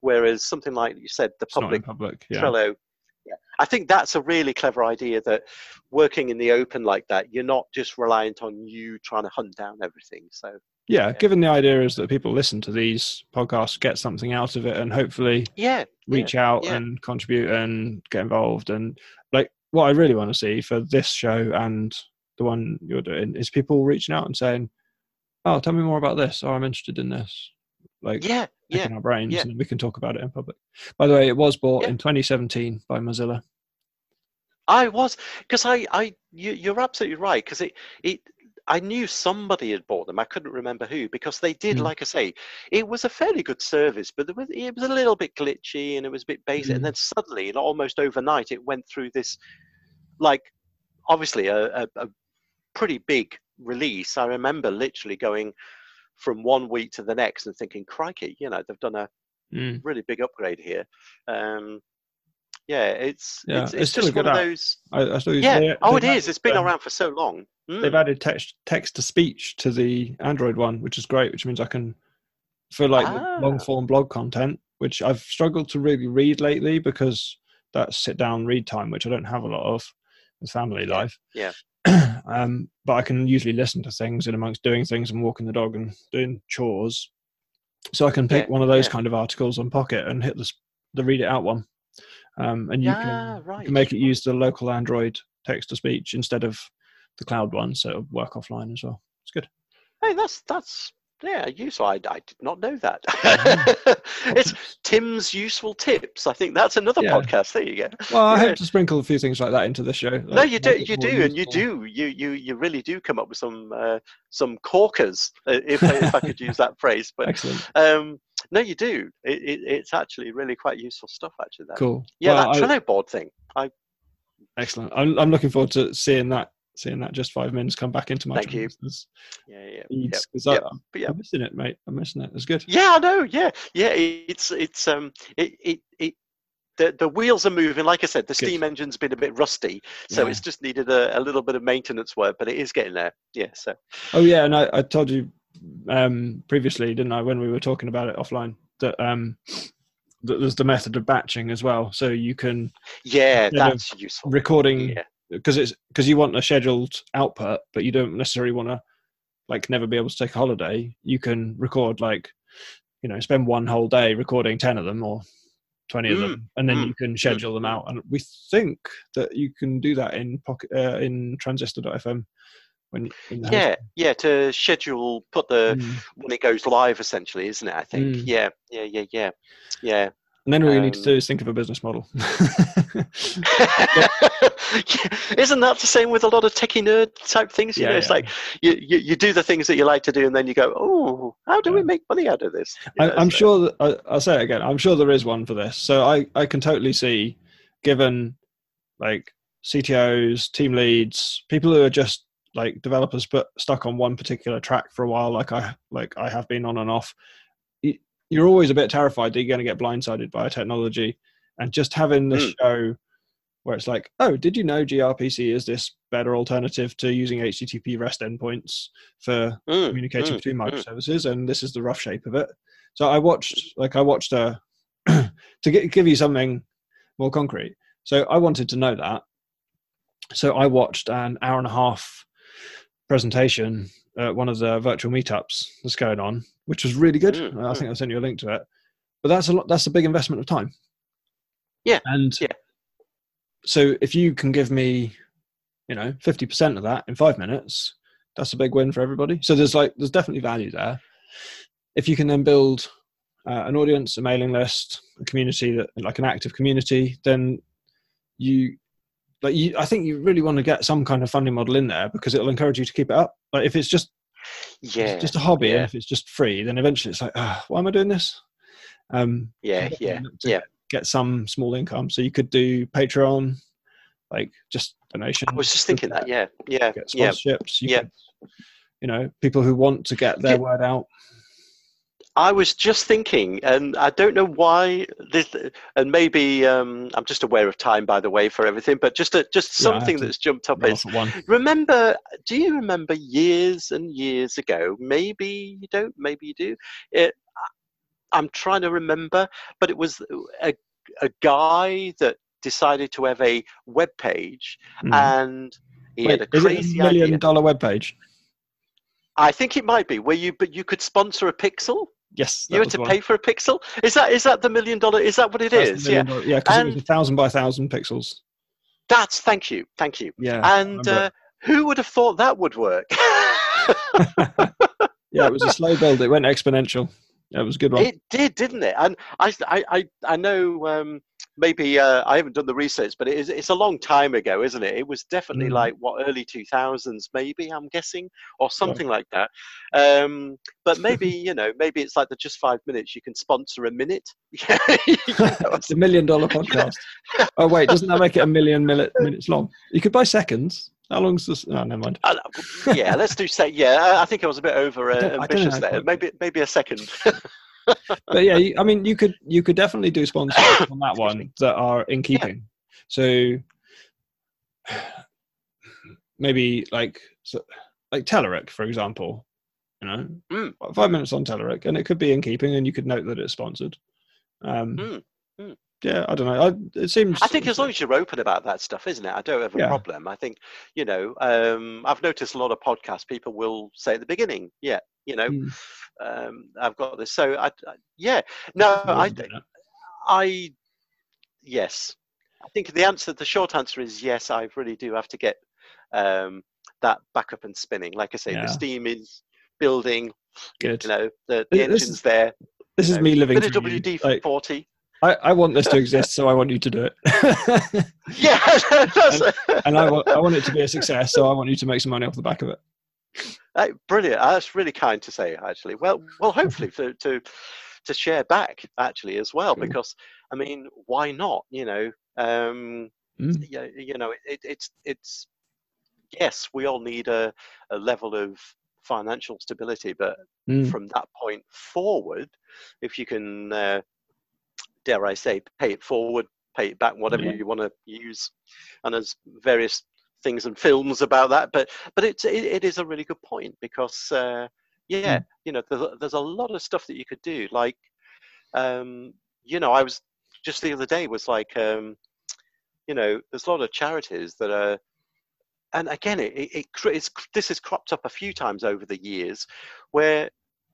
whereas something like you said, the public, public yeah. Trello. Yeah, I think that's a really clever idea. That working in the open like that, you're not just reliant on you trying to hunt down everything. So yeah, yeah, given the idea is that people listen to these podcasts, get something out of it, and hopefully yeah reach yeah, out and contribute and get involved. And like what I really want to see for this show and the one you're doing is people reaching out and saying, oh, tell me more about this, or I'm interested in this. Like, yeah, yeah, our brains, yeah. and we can talk about it in public. By the way, it was bought yeah. in 2017 by Mozilla. I was because I, I, you, you're absolutely right because it, it, I knew somebody had bought them. I couldn't remember who because they did, mm. like I say, it was a fairly good service, but was, it was a little bit glitchy and it was a bit basic. Mm. And then suddenly, almost overnight, it went through this, like, obviously a, a, a pretty big release, I remember literally going from one week to the next and thinking, crikey, you know, they've done a mm. really big upgrade here. Um, yeah, it's yeah, it's, it's, it's still one of those. I, I yeah, they, oh, it is. It's been um, around for so long. Mm. They've added text text to speech to the Android one, which is great. Which means I can, for like ah. long form blog content, which I've struggled to really read lately because that's sit down read time, which I don't have a lot of with family life. Yeah. um, but I can usually listen to things in amongst doing things and walking the dog and doing chores. So I can pick yeah, one of those yeah. kind of articles on Pocket and hit the the read it out one, um, and you, can, right. you can make it use the local Android text to speech instead of the cloud one, so it'll work offline as well. It's good. Hey, that's that's yeah, useful. I, I did not know that. Mm-hmm. it's Tim's useful tips. I think that's another yeah. podcast. There you go. Well, I yeah. hope to sprinkle a few things like that into the show. Like, no, you do, you do, and you do. You you you really do come up with some uh, some corkers, uh, if if I could use that phrase. But excellent. Um, no, you do. It, it, it's actually really quite useful stuff. Actually, that. Cool. Yeah, well, that Trello I, board thing. I. Excellent. I'm I'm looking forward to seeing that seeing that just five minutes come back into my Thank you. Yeah, yeah. Because yep. yep. I'm missing it, mate. I'm missing it. It's good. Yeah, I know. Yeah, yeah. It's it's um it it it. the, the wheels are moving. Like I said, the steam engine's been a bit rusty, so yeah. it's just needed a, a, little bit of maintenance work, but it is getting there. Yeah. So. Oh yeah, and I, I told you um, previously, didn't I, when we were talking about it offline, that um, that there's the method of batching as well, so you can. Yeah, that's useful. Recording because yeah. it's because you want a scheduled output, but you don't necessarily want to like never be able to take a holiday. You can record like you know spend one whole day recording 10 of them or 20 of them mm, and then mm, you can mm. schedule mm, them out and we think that you can do that in pocket uh, in transistor.fm when yeah yeah to schedule put the mm. when it goes live essentially isn't it i think mm. yeah yeah yeah yeah yeah and then all um, you need to do is think of a business model. Isn't that the same with a lot of techie nerd type things? You yeah, know, it's yeah. like you, you, you, do the things that you like to do, and then you go, oh, how do yeah. we make money out of this? You know, I, am so. sure, that, I, I'll say it again, I'm sure there is one for this. So I, I can totally see, given like CTOs, team leads, people who are just like developers but stuck on one particular track for a while, like I like I have been on and off you're always a bit terrified that you're going to get blindsided by a technology and just having the mm. show where it's like oh did you know grpc is this better alternative to using http rest endpoints for mm. communicating mm. between hmm. microservices and this is the rough shape of it so i watched like i watched a to get, give you something more concrete so i wanted to know that so i watched an hour and a half presentation at one of the virtual meetups that's going on which was really good. Mm, I think I sent you a link to it. But that's a lot. That's a big investment of time. Yeah. And yeah. So if you can give me, you know, fifty percent of that in five minutes, that's a big win for everybody. So there's like there's definitely value there. If you can then build uh, an audience, a mailing list, a community that like an active community, then you like you. I think you really want to get some kind of funding model in there because it'll encourage you to keep it up. Like if it's just yeah it's just a hobby yeah. and if it's just free then eventually it's like oh, why am i doing this um yeah yeah yeah get some small income so you could do patreon like just donation i was just thinking that yeah yeah get sponsorships yeah, Could, you know people who want to get their yeah. word out I was just thinking, and I don't know why this, and maybe um, I'm just aware of time, by the way, for everything. But just a, just something yeah, that's jumped up is remember. Do you remember years and years ago? Maybe you don't. Maybe you do. It, I'm trying to remember, but it was a a guy that decided to have a web page, mm. and he Wait, had a crazy a million idea. dollar web page. I think it might be where you, but you could sponsor a pixel. Yes, you had to pay for a pixel. Is that is that the million dollar? Is that what it That's is? Yeah, dollar, yeah, because it was a thousand by thousand pixels. That's thank you, thank you. Yeah, and uh, who would have thought that would work? yeah, it was a slow build. It went exponential. Yeah, it was a good one. It did, didn't it? And I, I, I, I know um, maybe uh, I haven't done the research, but it is, it's a long time ago, isn't it? It was definitely mm. like what early 2000s, maybe I'm guessing, or something like that. Um, but maybe you know, maybe it's like the just five minutes. You can sponsor a minute. it's a million dollar podcast. oh wait, doesn't that make it a million minutes long? You could buy seconds. How long's this? Oh, never mind. Uh, yeah, let's do say. Yeah, I think I was a bit over uh, ambitious there. Maybe maybe a second. But yeah, I mean, you could you could definitely do sponsors on that one that are in keeping. Yeah. So maybe like so, like Telerik, for example. You know, mm. five minutes on Telerik, and it could be in keeping, and you could note that it's sponsored. Um, mm. Mm. Yeah, I don't know. I, it seems. I think as long as you're open about that stuff, isn't it? I don't have a yeah. problem. I think you know. Um, I've noticed a lot of podcasts. People will say at the beginning, "Yeah, you know, mm. um, I've got this. So I, I yeah, no, I, think I, yes, I think the answer, the short answer is yes. I really do have to get um, that back up and spinning. Like I say, yeah. the steam is building. Good. You know, the, the this, engine's there. This is know, me living. Bit of WD forty. Like, I, I want this to exist, so I want you to do it. yeah, and, and I, want, I want it to be a success, so I want you to make some money off the back of it. Brilliant. That's really kind to say, actually. Well, well, hopefully to to, to share back actually as well, because I mean, why not? You know, um, mm. you, you know, it, it's it's yes, we all need a, a level of financial stability, but mm. from that point forward, if you can uh, dare I say, pay it forward, pay it back, whatever Yeah. you want to use. And there's various things and films about that. But but it's it, it is a really good point because uh, yeah, you know, there's, a- there's a lot of stuff that you could do. Like, um, you know, I was just the other day was like, um, you know, there's a lot of charities that are. And again, it, it, it it's, this has cropped up a few times over the years, where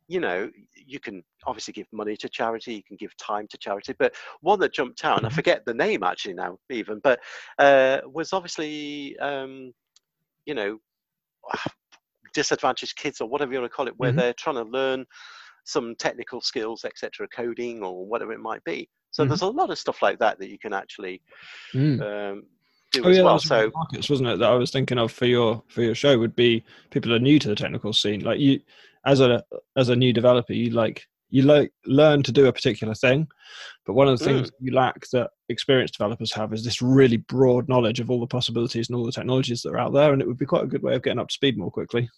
you know you can obviously give money to charity you can give time to charity but one that jumped out and i Mhm. forget the name actually now even but uh, was obviously um, you know disadvantaged kids or whatever you want to call it where Mhm. they're trying to learn some technical skills etc coding or whatever it might be so Mhm. there's a lot of stuff like that that you can actually Mm. um, do Oh as yeah, that well so markets, wasn't it? That I was thinking of for your for your show would be people who are new to the technical scene. Like you, as a as a new developer, you like you like learn to do a particular thing, but one of the Mm. things you lack that experienced developers have is this really broad knowledge of all the possibilities and all the technologies that are out there, and it would be quite a good way of getting up to speed more quickly.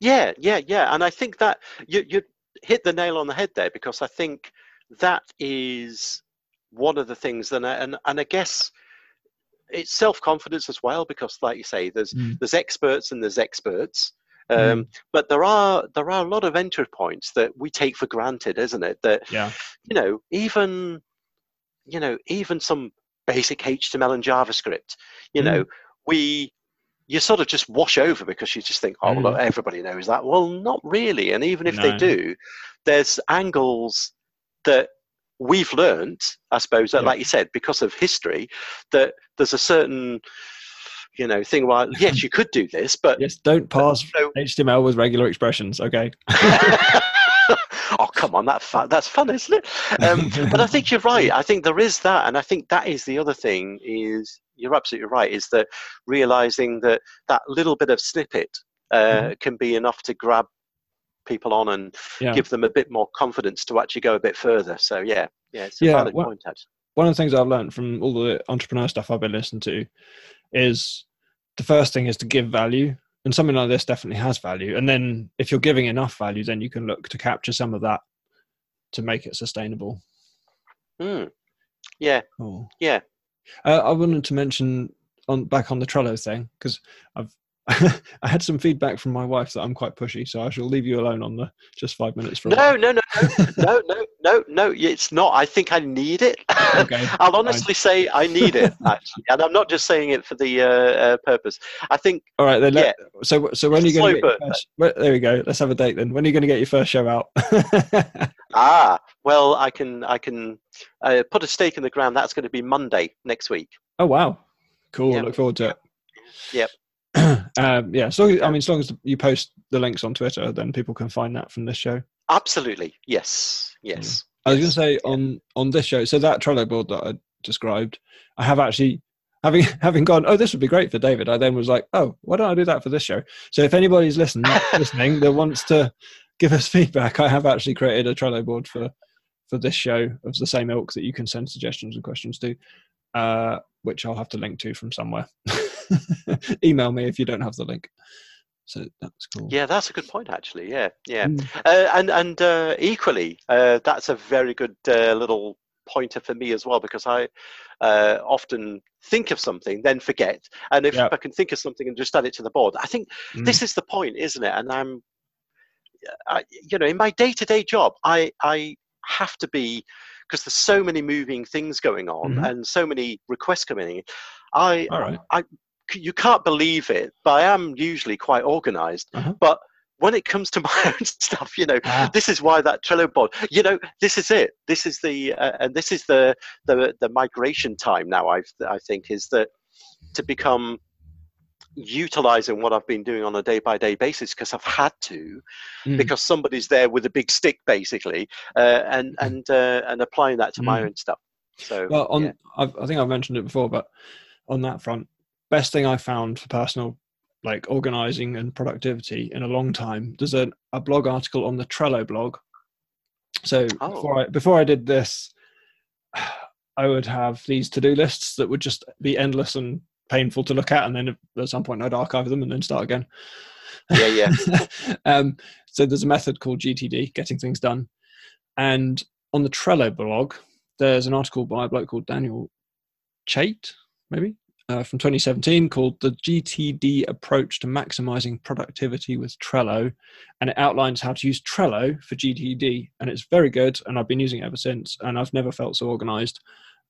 Yeah, yeah, yeah. And I think that you you hit the nail on the head there because I think that is one of the things and I- and and I guess it's self confidence as well because like you say there's Mm. there's experts and there's experts um, but there are there are a lot of entry points that we take for granted isn't it that Yeah. you know even you know even some basic html and javascript you know we you sort of just wash over because you just think oh Mm. look everybody knows that well not really and even if they do there's angles that we've learned i suppose that Yeah. like you said because of history that there's a certain you know thing where yes you could do this but Yes, don't no. HTML with regular expressions. Okay. oh come on that that's fun isn't it um, but i think you're right i think there is that and i think that is the other thing is you're absolutely right is that realizing that that little bit of snippet uh, Mhm. can be enough to grab people on and Yeah. give them a bit more confidence to actually go a bit further so yeah yeah it's a Yeah, valid well- point actually one of the things I've learned from all the entrepreneur stuff I've been listening to is the first thing is to give value. And something like this definitely has value. And then if you're giving enough value, then you can look to capture some of that to make it sustainable. Hmm. yeah Cool. Yeah. Uh, I wanted to mention on back on the Trello thing because I've I had some feedback from my wife that I'm quite pushy, so I shall leave you alone on the just five minutes for no no no no no no no no it's not i think i need it Okay, I'll honestly say I need it actually, and I'm not just saying it for the uh, uh, purpose. I think All right, then. Let, so, so when are you going to get your first, well, There we go. Let's have a date then. When are you going to get your first show out? ah well, I can I can uh, put a stake in the ground. That's going to be Monday next week. oh wow, cool. Yep. Look forward to it. Yep. um, yeah. So I mean, as long as you post the links on Twitter, then people can find that from this show. Absolutely, yes, yes. I was going to say on on this show. So that Trello board that I described, I have actually having having gone. Oh, this would be great for David. I then was like, oh, why don't I do that for this show? So if anybody's listening listening that wants to give us feedback, I have actually created a Trello board for for this show of the same ilk that you can send suggestions and questions to, uh, which I'll have to link to from somewhere. Email me if you don't have the link. So that's cool. Yeah, that's a good point, actually. Yeah, yeah. Mm. Uh, and and uh, equally, uh, that's a very good uh, little pointer for me as well because I uh, often think of something, then forget, and if Yep. I can think of something and just add it to the board, I think Mm. this is the point, isn't it? And I'm, I, you know, in my day-to-day job, I I have to be because there's so many moving things going on Mhm. and so many requests coming in. I right. c- you can't believe it, but I am usually quite organized. Uh-huh. But when it comes to my own stuff, you know, Ah. this is why that Trello board, you know, this is it. This is the, uh, and this is the, the, the migration time now, I, I think, is that to become utilizing what I've been doing on a day by day basis because I've had to, Mm. because somebody's there with a big stick basically, uh, and, and, uh, and applying that to my Mm. own stuff. So, Well, on yeah. I've, I think I've mentioned it before, but on that front, best thing I found for personal like organizing and productivity in a long time. There's a, a blog article on the Trello blog. So Oh. before I before I did this, I would have these to do lists that would just be endless and painful to look at, and then at some point I'd archive them and then start again. Yeah, yeah. um, so there's a method called GTD, getting things done. And on the Trello blog, there's an article by a bloke called Daniel Chait, maybe, uh, from 2017 called The GTD Approach to Maximizing Productivity with Trello. And it outlines how to use Trello for GTD. And it's very good. And I've been using it ever since. And I've never felt so organized.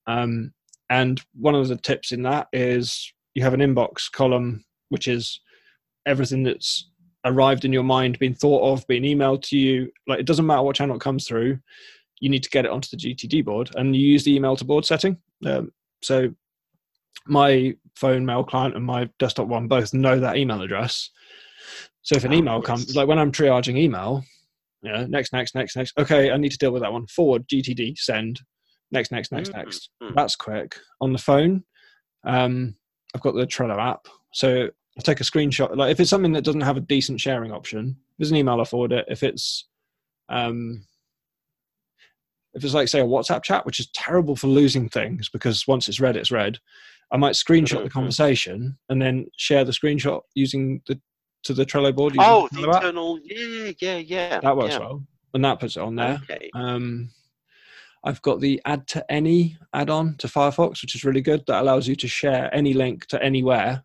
Um, and one of the tips in that is you have an inbox column, which is everything that's arrived in your mind, been thought of, been emailed to you. Like it doesn't matter what channel it comes through, you need to get it onto the GTD board, and you use the email to board setting. Um, so my phone mail client and my desktop one both know that email address. So if an oh, email comes, like when I'm triaging email, you know, next, next, next, next. Okay, I need to deal with that one. Forward, GTD, send. Next, next, next, mm-hmm. next. Mm. That's quick. On the phone, um, I've got the Trello app. So I take a screenshot. Like if it's something that doesn't have a decent sharing option, there's an email I forward it. If it's um, if it's like say a WhatsApp chat, which is terrible for losing things because once it's read, it's read. I might screenshot the mm-hmm. conversation and then share the screenshot using the to the Trello board. Oh, the internal, yeah, yeah, yeah. That works yeah. well, and that puts it on there. Okay. Um, I've got the Add to Any add-on to Firefox, which is really good. That allows you to share any link to anywhere.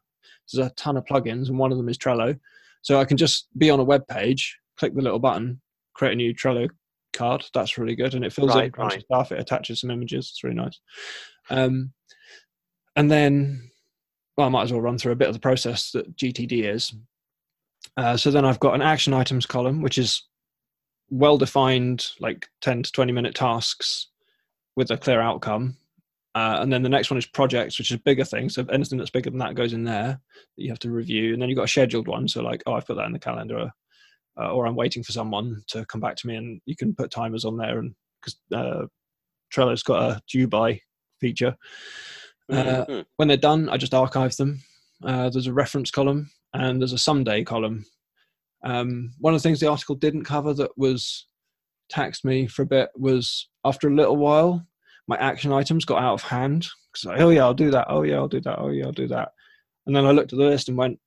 There's a ton of plugins, and one of them is Trello. So I can just be on a web page, click the little button, create a new Trello card. That's really good, and it fills right, in a bunch right. of stuff. It attaches some images. It's really nice. Um, and then, well, I might as well run through a bit of the process that GTD is. Uh, so then I've got an action items column, which is well defined, like 10 to 20 minute tasks with a clear outcome. Uh, and then the next one is projects, which is bigger things. So anything that's bigger than that goes in there that you have to review. And then you've got a scheduled one. So like, oh, I've put that in the calendar, uh, or I'm waiting for someone to come back to me, and you can put timers on there. And because uh, Trello's got a due by feature. Uh, mm-hmm. When they're done, I just archive them. Uh, there's a reference column and there's a someday column. Um, one of the things the article didn't cover that was taxed me for a bit was after a little while, my action items got out of hand. Because oh yeah, I'll do that. Oh yeah, I'll do that. Oh yeah, I'll do that. And then I looked at the list and went,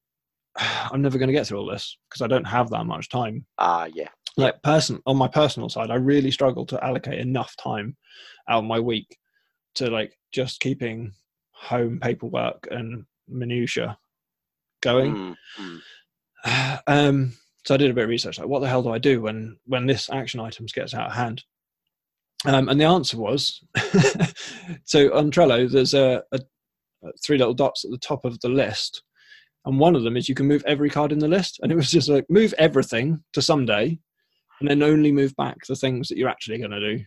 I'm never going to get through all this because I don't have that much time. Ah, uh, yeah. Like person on my personal side, I really struggle to allocate enough time out of my week to like just keeping home paperwork and minutia going. Mm-hmm. Um, so I did a bit of research, like what the hell do I do when when this action items gets out of hand? Um, and the answer was, so on Trello, there's a, a, three little dots at the top of the list, and one of them is you can move every card in the list, and it was just like move everything to someday, and then only move back the things that you're actually going to do.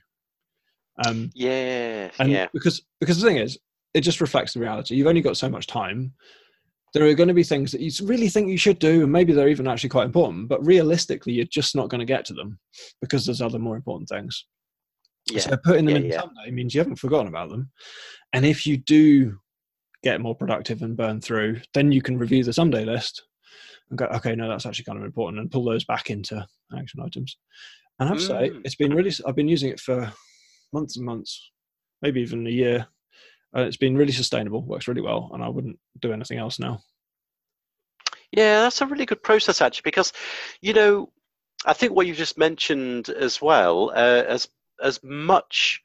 Um, yeah, and yeah. Because because the thing is, it just reflects the reality. You've only got so much time. There are going to be things that you really think you should do, and maybe they're even actually quite important, but realistically, you're just not going to get to them because there's other more important things. Yeah. So putting them yeah, in yeah. means you haven't forgotten about them. And if you do get more productive and burn through, then you can review the someday list and go, okay, no, that's actually kind of important, and pull those back into action items. And I have to say, mm. it's been really, I've been using it for months and months, maybe even a year uh, it's been really sustainable, works really well, and I wouldn't do anything else now. Yeah, that's a really good process actually, because you know, I think what you just mentioned as well, uh, as as much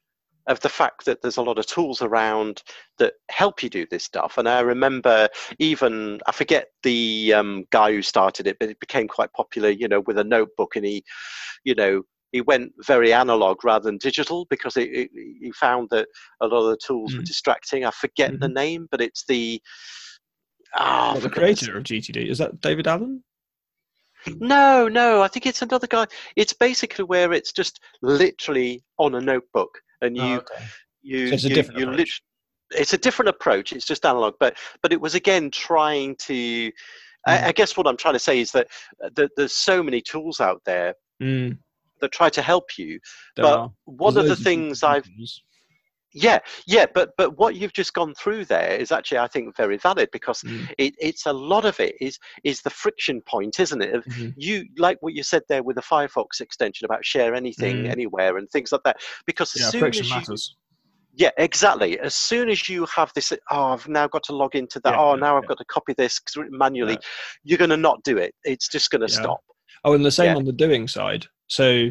of the fact that there's a lot of tools around that help you do this stuff. And I remember even I forget the um, guy who started it, but it became quite popular, you know, with a notebook, and he, you know, he went very analog rather than digital because it, it, he found that a lot of the tools mm. were distracting. I forget mm-hmm. the name, but it's the oh, the creator of GTD. Is that David Allen? No, no. I think it's another guy. It's basically where it's just literally on a notebook, and oh, you, oh, okay. you, so it's you, a different you approach. it's a different approach. It's just analog, but but it was again trying to. I, mm. I, guess what I'm trying to say is that, uh, that there's so many tools out there. Mm that try to help you. There but are. one There's of the things I've yeah yeah but but what you've just gone through there is actually i think very valid because mm. it, it's a lot of it is is the friction point isn't it mm-hmm. you like what you said there with the firefox extension about share anything mm. anywhere and things like that because as yeah, soon as you, matters. Yeah, exactly. As soon as you have this, oh, I've now got to log into that. Yeah, oh, now yeah, I've got to copy this manually. You're going to not do it. It's just going to stop. Oh, and the same on the doing side. So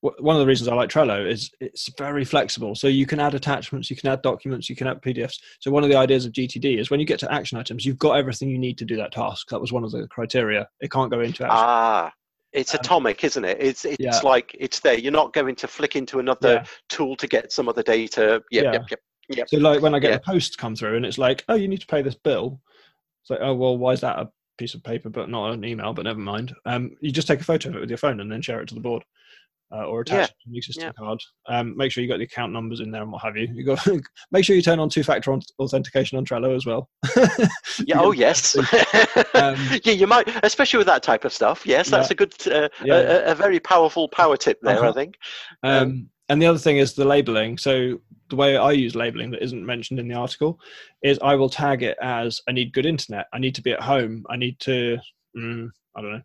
one of the reasons I like Trello is it's very flexible. So you can add attachments, you can add documents, you can add PDFs. So one of the ideas of GTD is when you get to action items, you've got everything you need to do that task. That was one of the criteria. It can't go into action. Ah, it's um, atomic, isn't it? It's it's yeah. like it's there. You're not going to flick into another yeah. tool to get some other data. Yep, yeah. yep, yep, yep. So like when I get a post come through and it's like, oh, you need to pay this bill. It's like, oh well, why is that a piece of paper but not an email? But never mind. Um, you just take a photo of it with your phone and then share it to the board uh, or attach yeah. to an existing yeah. card. Um, make sure you got the account numbers in there and what have you. You got make sure you turn on two-factor authentication on Trello as well. yeah. oh yes. um, yeah, you might, especially with that type of stuff. Yes, that's yeah. a good, uh, a, a, very powerful power tip there. Uh-huh. I think. And the other thing is the labeling. So the way I use labeling that isn't mentioned in the article is I will tag it as I need good internet. I need to be at home. I need to. Mm, I don't know.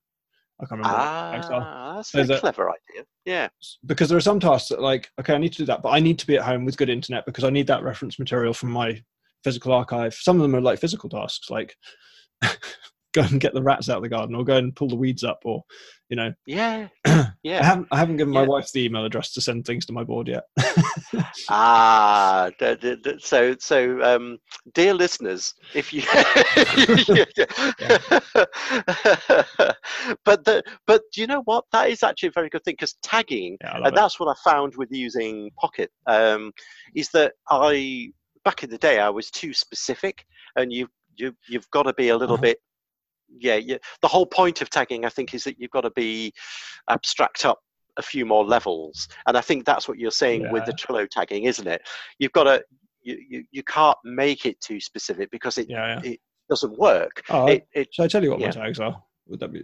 I can't remember. Ah, that's a clever idea. Yeah. Because there are some tasks that, like, okay, I need to do that, but I need to be at home with good internet because I need that reference material from my physical archive. Some of them are like physical tasks, like go and get the rats out of the garden or go and pull the weeds up or you know. Yeah. Yeah. I haven't i haven't given my wife the email address to send things to my board yet. Ah so so um dear listeners if you but the but do you know what? That is actually a very good thing because tagging yeah, and that's what i found with using pocket um is that i back in the day i was too specific and you you you've got to be a little uh-huh. bit yeah, yeah, the whole point of tagging, I think, is that you've got to be abstract up a few more levels, and I think that's what you're saying yeah. with the Trello tagging, isn't it? You've got to you, you, you can't make it too specific because it yeah, it doesn't work. Oh, it, it, should I tell you what my tags are? Would that be?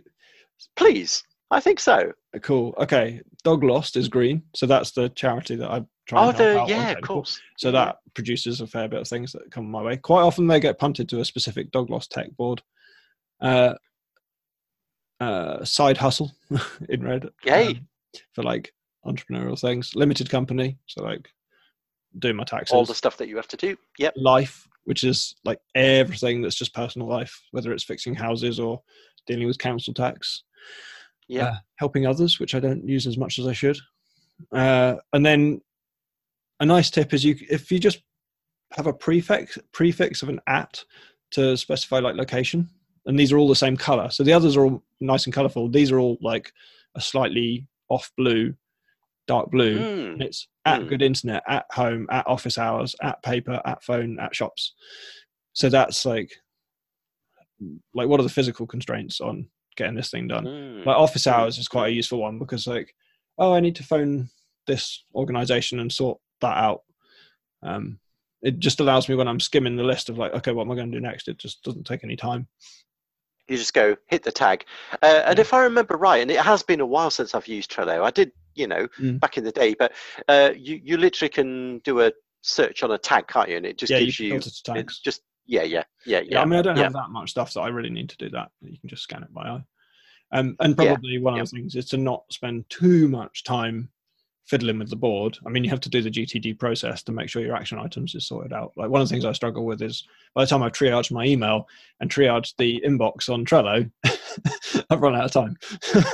Please, I think so. Uh, cool. Okay, Dog Lost is green, so that's the charity that I try. Oh, the yeah, of course. So that produces a fair bit of things that come my way. Quite often they get punted to a specific Dog Lost tech board uh, uh, side hustle in red. Yay! Um, for like entrepreneurial things, limited company, so like doing my taxes, all the stuff that you have to do. Yep. Life, which is like everything that's just personal life, whether it's fixing houses or dealing with council tax. Yeah. Uh, helping others, which I don't use as much as I should. Uh, and then a nice tip is you if you just have a prefix prefix of an at to specify like location and these are all the same color. So the others are all nice and colorful. These are all like a slightly off blue, dark blue. Mm. And it's at mm. good internet, at home, at office hours, at paper, at phone, at shops. So that's like, like what are the physical constraints on getting this thing done? Mm. Like office hours is quite a useful one because like, oh, I need to phone this organization and sort that out. Um, it just allows me when I'm skimming the list of like, okay, what am I going to do next? It just doesn't take any time you just go hit the tag. Uh, and if I remember right, and it has been a while since I've used Trello, I did, you know, mm. back in the day, but uh, you you literally can do a search on a tag, can't you? And it just yeah, gives you, you it's just yeah, yeah, yeah, yeah. I mean, I don't yeah. have that much stuff, so I really need to do that. You can just scan it by eye. Um, and probably yeah. one of the things is to not spend too much time fiddling with the board. I mean, you have to do the GTD process to make sure your action items is sorted out. Like one of the things I struggle with is by the time I've triaged my email and triaged the inbox on Trello, I've run out of time.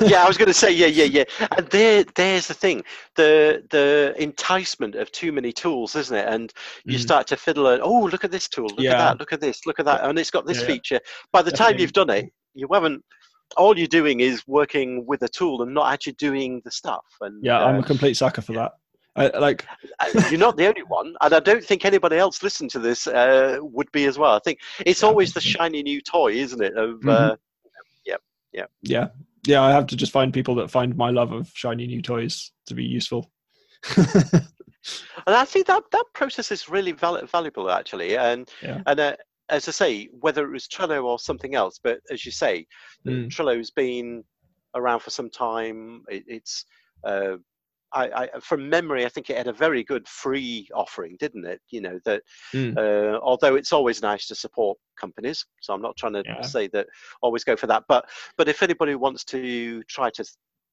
yeah, I was going to say, yeah, yeah, yeah. And there, there's the thing: the the enticement of too many tools, isn't it? And you mm. start to fiddle and oh, look at this tool, look yeah. at that, look at this, look at that, and it's got this yeah, feature. By the Definitely. time you've done it, you haven't all you're doing is working with a tool and not actually doing the stuff. And yeah, uh, I'm a complete sucker for that. I, like uh, you're not the only one, and I don't think anybody else listening to this uh, would be as well. I think it's yeah, always the shiny new toy, isn't it? Of mm-hmm. uh, yeah, yeah, yeah, yeah. I have to just find people that find my love of shiny new toys to be useful. and I think that that process is really val- valuable, actually, and yeah. and uh, as I say, whether it was Trello or something else, but as you say, mm. Trello's been around for some time. It, it's uh, I, I, from memory, I think it had a very good free offering, didn't it? You know that, mm. uh, although it's always nice to support companies, so I'm not trying to yeah. say that always go for that. But but if anybody wants to try to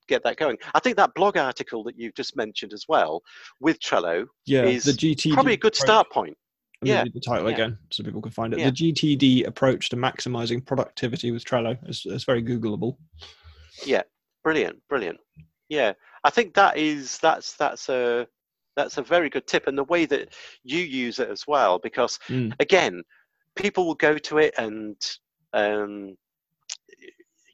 get that going, I think that blog article that you've just mentioned as well with Trello yeah, is the GT probably a good start point. Yeah. read the title yeah. again so people can find it. Yeah. The GTD approach to maximizing productivity with Trello. It's very Googleable. Yeah, brilliant, brilliant. yeah. I think that is that's that's a that's a very good tip, and the way that you use it as well, because Mm. again, people will go to it and um,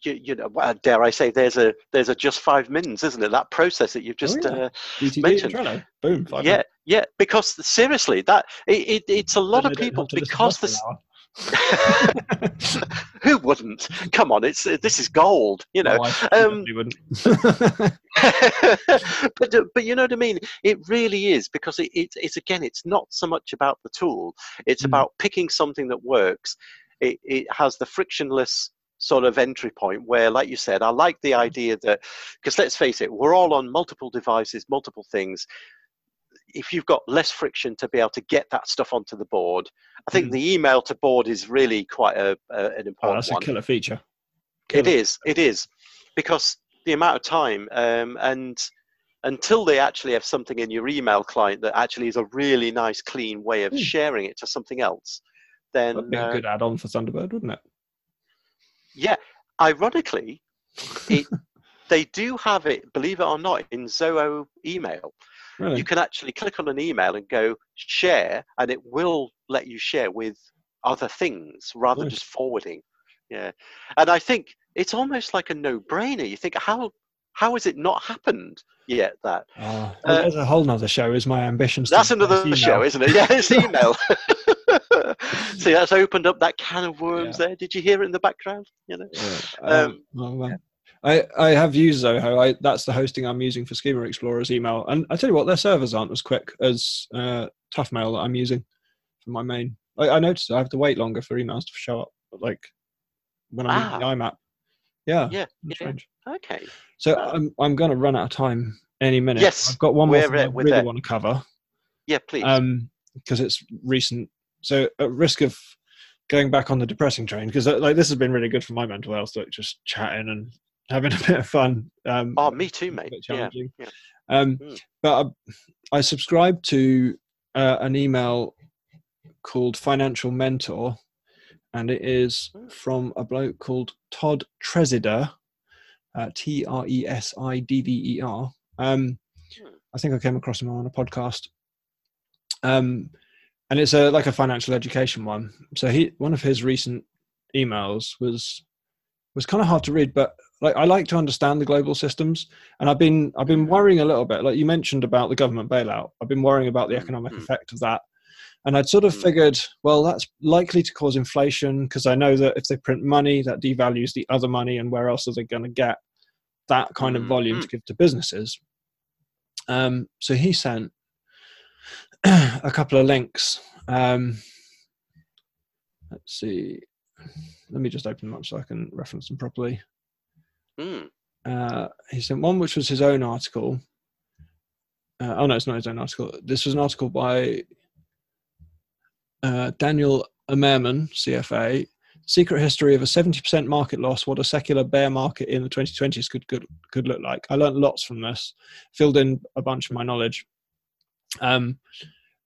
you, you know, dare I say, there's a there's a just five mins, isn't it? That process that you've just Oh, yeah. uh, mentioned. Boom. Five yeah, yeah. Because seriously, that it, it, it's a lot of people have to listen to because this. Who wouldn't? Come on, it's this is gold, you know. wife um, but uh, but you know what I mean. It really is because it, it, it's again, it's not so much about the tool. It's Mm. about picking something that works. It it has the frictionless sort of entry point where, like you said, I like the idea that because let's face it, we're all on multiple devices, multiple things. If you've got less friction to be able to get that stuff onto the board, I think Mm. the email to board is really quite a, a an Oh, important that's a one. killer feature. It Killer. is. It is because the amount of time um, and until they actually have something in your email client that actually is a really nice, clean way of Hmm. sharing it to something else, then That'd be a uh, good add-on for Thunderbird, wouldn't it? Yeah. Ironically, it they do have it. Believe it or not, in Zoho email, Really? you can actually click on an email and go share, and it will let you share with other things rather than just forwarding. Yeah, and I think it's almost like a no-brainer. You think how how has it not happened yet? That Oh, well, Uh, there's a whole nother show. Is my ambitions? that's another show, isn't it? Yeah, it's email. See, that's opened up that can of worms Yeah. there. Did you hear it in the background? You know. Yeah. Um, Um, well, well. I, I have used Zoho. I, that's the hosting I'm using for Schema Explorer's email. And I tell you what, their servers aren't as quick as uh, Tuffmail that I'm using for my main. I, I noticed I have to wait longer for emails to show up, like when I'm using the IMAP. Yeah, Yeah. yeah. strange. Okay. So Ah. I'm I'm going to run out of time any minute. Yes, I've got one more we're, thing I really there. want to cover Yeah, please. um because it's recent. So at risk of going back on the depressing train, because like this has been really good for my mental health, like just chatting and having a bit of fun. Um, oh, me too, mate. Yeah. yeah. Um, Mm. but I, I subscribe to uh, an email called Financial Mentor, and it is Mm. from a bloke called Todd Tresidder, uh, T R E S I D D E R. Um, Hmm. I think I came across him on a podcast. Um, and it's a like a financial education one. So he one of his recent emails was was kind of hard to read, but like I like to understand the global systems, and I've been I've been worrying a little bit. Like you mentioned about the government bailout, I've been worrying about the Mm, economic mm. effect of that, and I'd sort of Mm. figured, well, that's likely to cause inflation because I know that if they print money, that devalues the other money, and where else are they going to get that kind of Mm, volume mm. to give to businesses? Um, so he sent a couple of links. Um, let's see. Let me just open them up so I can reference them properly. Mm. Uh, he sent one which was his own article. Uh, oh no, it's not his own article. This was an article by uh, Daniel Amerman, CFA. Secret history of a 70% market loss. What a secular bear market in the 2020s could could, could look like. I learned lots from this. Filled in a bunch of my knowledge. Um,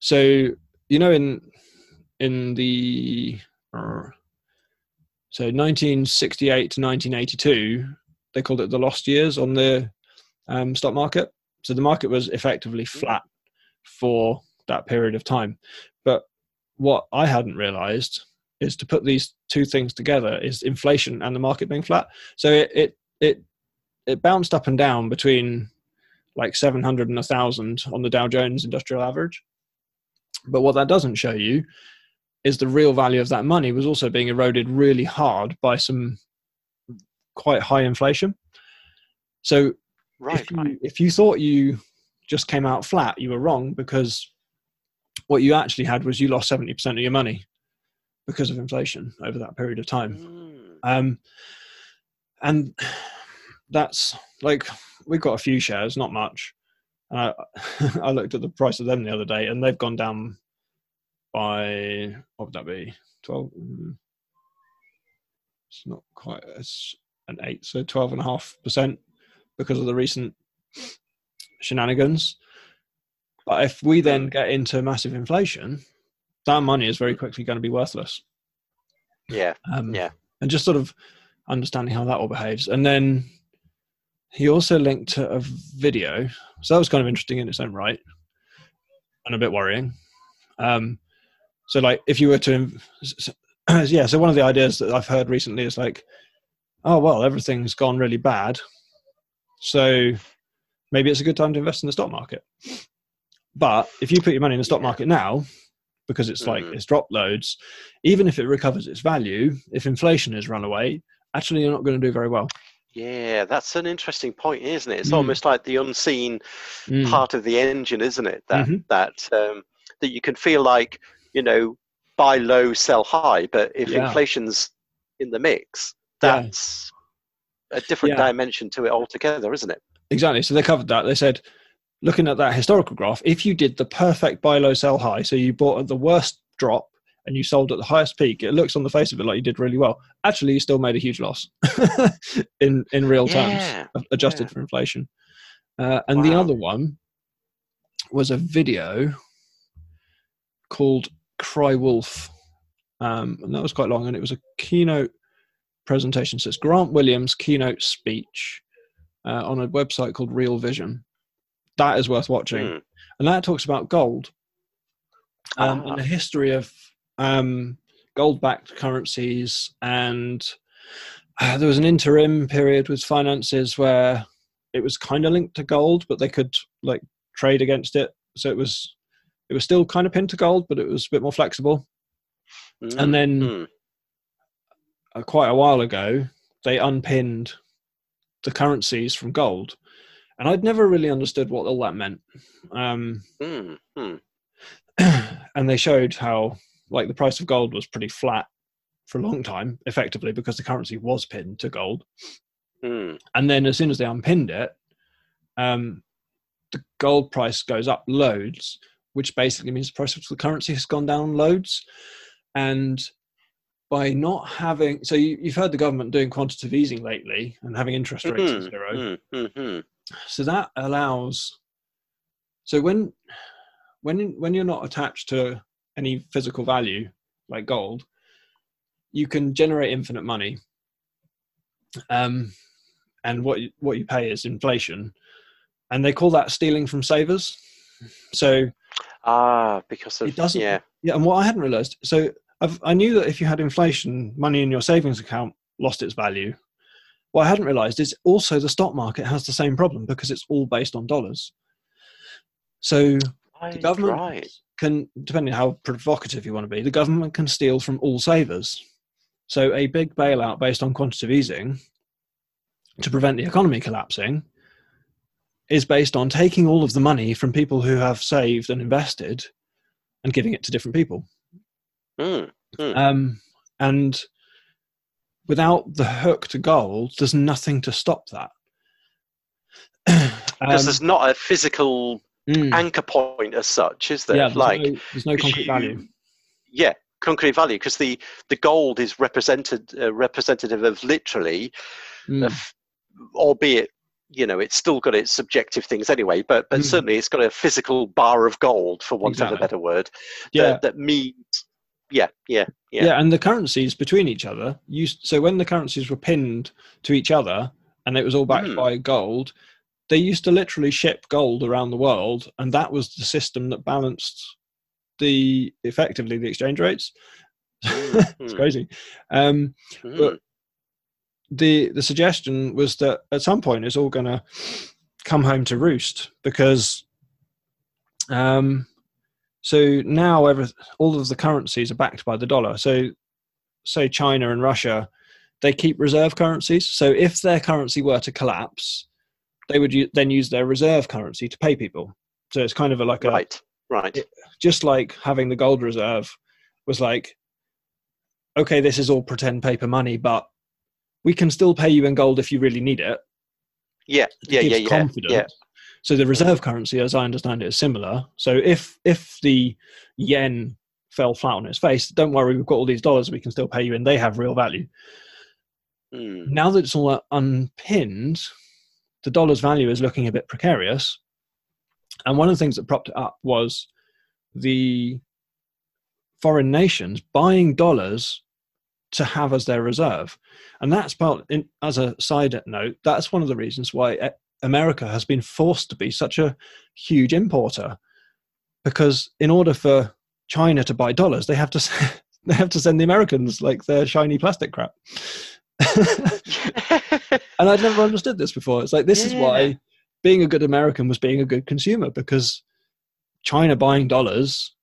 so you know, in in the uh, so 1968 to 1982, they called it the lost years on the um, stock market. So the market was effectively flat for that period of time. But what I hadn't realized is to put these two things together is inflation and the market being flat. So it it it, it bounced up and down between like 700 and 1000 on the Dow Jones industrial average. But what that doesn't show you is the real value of that money was also being eroded really hard by some quite high inflation. So Right, if you, right. if you thought you just came out flat, you were wrong because what you actually had was you lost 70% of your money because of inflation over that period of time. Mm. Um, and that's like, we've got a few shares, not much. And I, I looked at the price of them the other day and they've gone down by, what would that be? 12? mm, It's not quite, it's an eight, so 12.5% because of the recent shenanigans. But if we then get into massive inflation, that money is very quickly going to be worthless. Yeah. Um, Yeah. And just sort of understanding how that all behaves. And then he also linked to a video, so that was kind of interesting in its own right, and a bit worrying. Um, so, like, if you were to, yeah, so one of the ideas that I've heard recently is like, oh well, everything's gone really bad, so maybe it's a good time to invest in the stock market. But if you put your money in the stock market now, because it's like Mhm. it's dropped loads, even if it recovers its value, if inflation has run away, actually you're not going to do very well. Yeah, that's an interesting point, isn't it? It's Mm. almost like the unseen Mm. part of the engine, isn't it? That Mhm. that um, that you can feel like you know buy low, sell high, but if Yeah. inflation's in the mix, Yeah. that's a different Yeah. dimension to it altogether, isn't it? Exactly. So they covered that. They said, looking at that historical graph, if you did the perfect buy low, sell high, so you bought at the worst drop and you sold at the highest peak, it looks on the face of it like you did really well. Actually, you still made a huge loss in in real Yeah, terms, adjusted yeah. for inflation. Uh, and the other one was a video called Cry Wolf. Um, and that was quite long, and it was a keynote presentation. So it's Grant Williams' keynote speech uh, on a website called Real Vision. That is worth watching, Mm. and that talks about gold um, Ah. and the history of um, gold-backed currencies. And uh, there was an interim period with finances where it was kind of linked to gold, but they could like trade against it. So it was it was still kind of pinned to gold, but it was a bit more flexible. Mm, And then uh, quite a while ago, they unpinned the currencies from gold, and I'd never really understood what all that meant. Um, Mm, mm. and they showed how like the price of gold was pretty flat for a long time, effectively because the currency was pinned to gold. Mm. And then as soon as they unpinned it, um, the gold price goes up loads, which basically means the price of the currency has gone down loads. And by not having, so you, you've heard the government doing quantitative easing lately and having interest rates at Mhm, zero. mm, mhm. So that allows. So when when when you're not attached to any physical value like gold, you can generate infinite money. Um, and what you, what you pay is inflation, and they call that stealing from savers. So Ah, because of it doesn't. yeah. Yeah, and what I hadn't realised, so I've, I knew that if you had inflation, money in your savings account lost its value. What I hadn't realised is also the stock market has the same problem because it's all based on dollars. So the government right. Can, depending on how provocative you want to be, the government can steal from all savers. So a big bailout based on quantitative easing to prevent the economy collapsing is based on taking all of the money from people who have saved and invested and giving it to different people. Mm, Um, and without the hook to gold, there's nothing to stop that. because Um, there's not a physical mm, anchor point as such, is there? yeah, there's like no, there's no concrete you- value. yeah, concrete value because the the gold is represented uh, representative of literally, Mm, of, albeit you know it's still got its subjective things anyway, but but Mm. certainly it's got a physical bar of gold for want Exactly. of a better word. yeah, that, that means yeah, yeah, yeah, yeah. and the currencies between each other used. So when the currencies were pinned to each other, and it was all backed Mm. by gold, they used to literally ship gold around the world, and that was the system that balanced the effectively the exchange rates. it's Mm, crazy. Um, mm, but the the suggestion was that at some point it's all going to come home to roost because um so now every, all of the currencies are backed by the dollar so say china and russia they keep reserve currencies so if their currency were to collapse they would u- then use their reserve currency to pay people so it's kind of a, like a right, right. it- just like having the gold reserve was like okay this is all pretend paper money but we can still pay you in gold if you really need it yeah, It yeah, yeah, yeah, confidence. yeah. so the reserve currency as i understand it is similar so if if the yen fell flat on its face don't worry we've got all these dollars we can still pay you and they have real value Mm, now that it's all unpinned the dollar's value is looking a bit precarious and one of the things that propped it up was the foreign nations buying dollars to have as their reserve. And that's part, in, as a side note, that's one of the reasons why America has been forced to be such a huge importer. Because in order for China to buy dollars, they have to they have to send the Americans like their shiny plastic crap. and I'd never understood this before. It's like this yeah. is why being a good American was being a good consumer because China buying dollars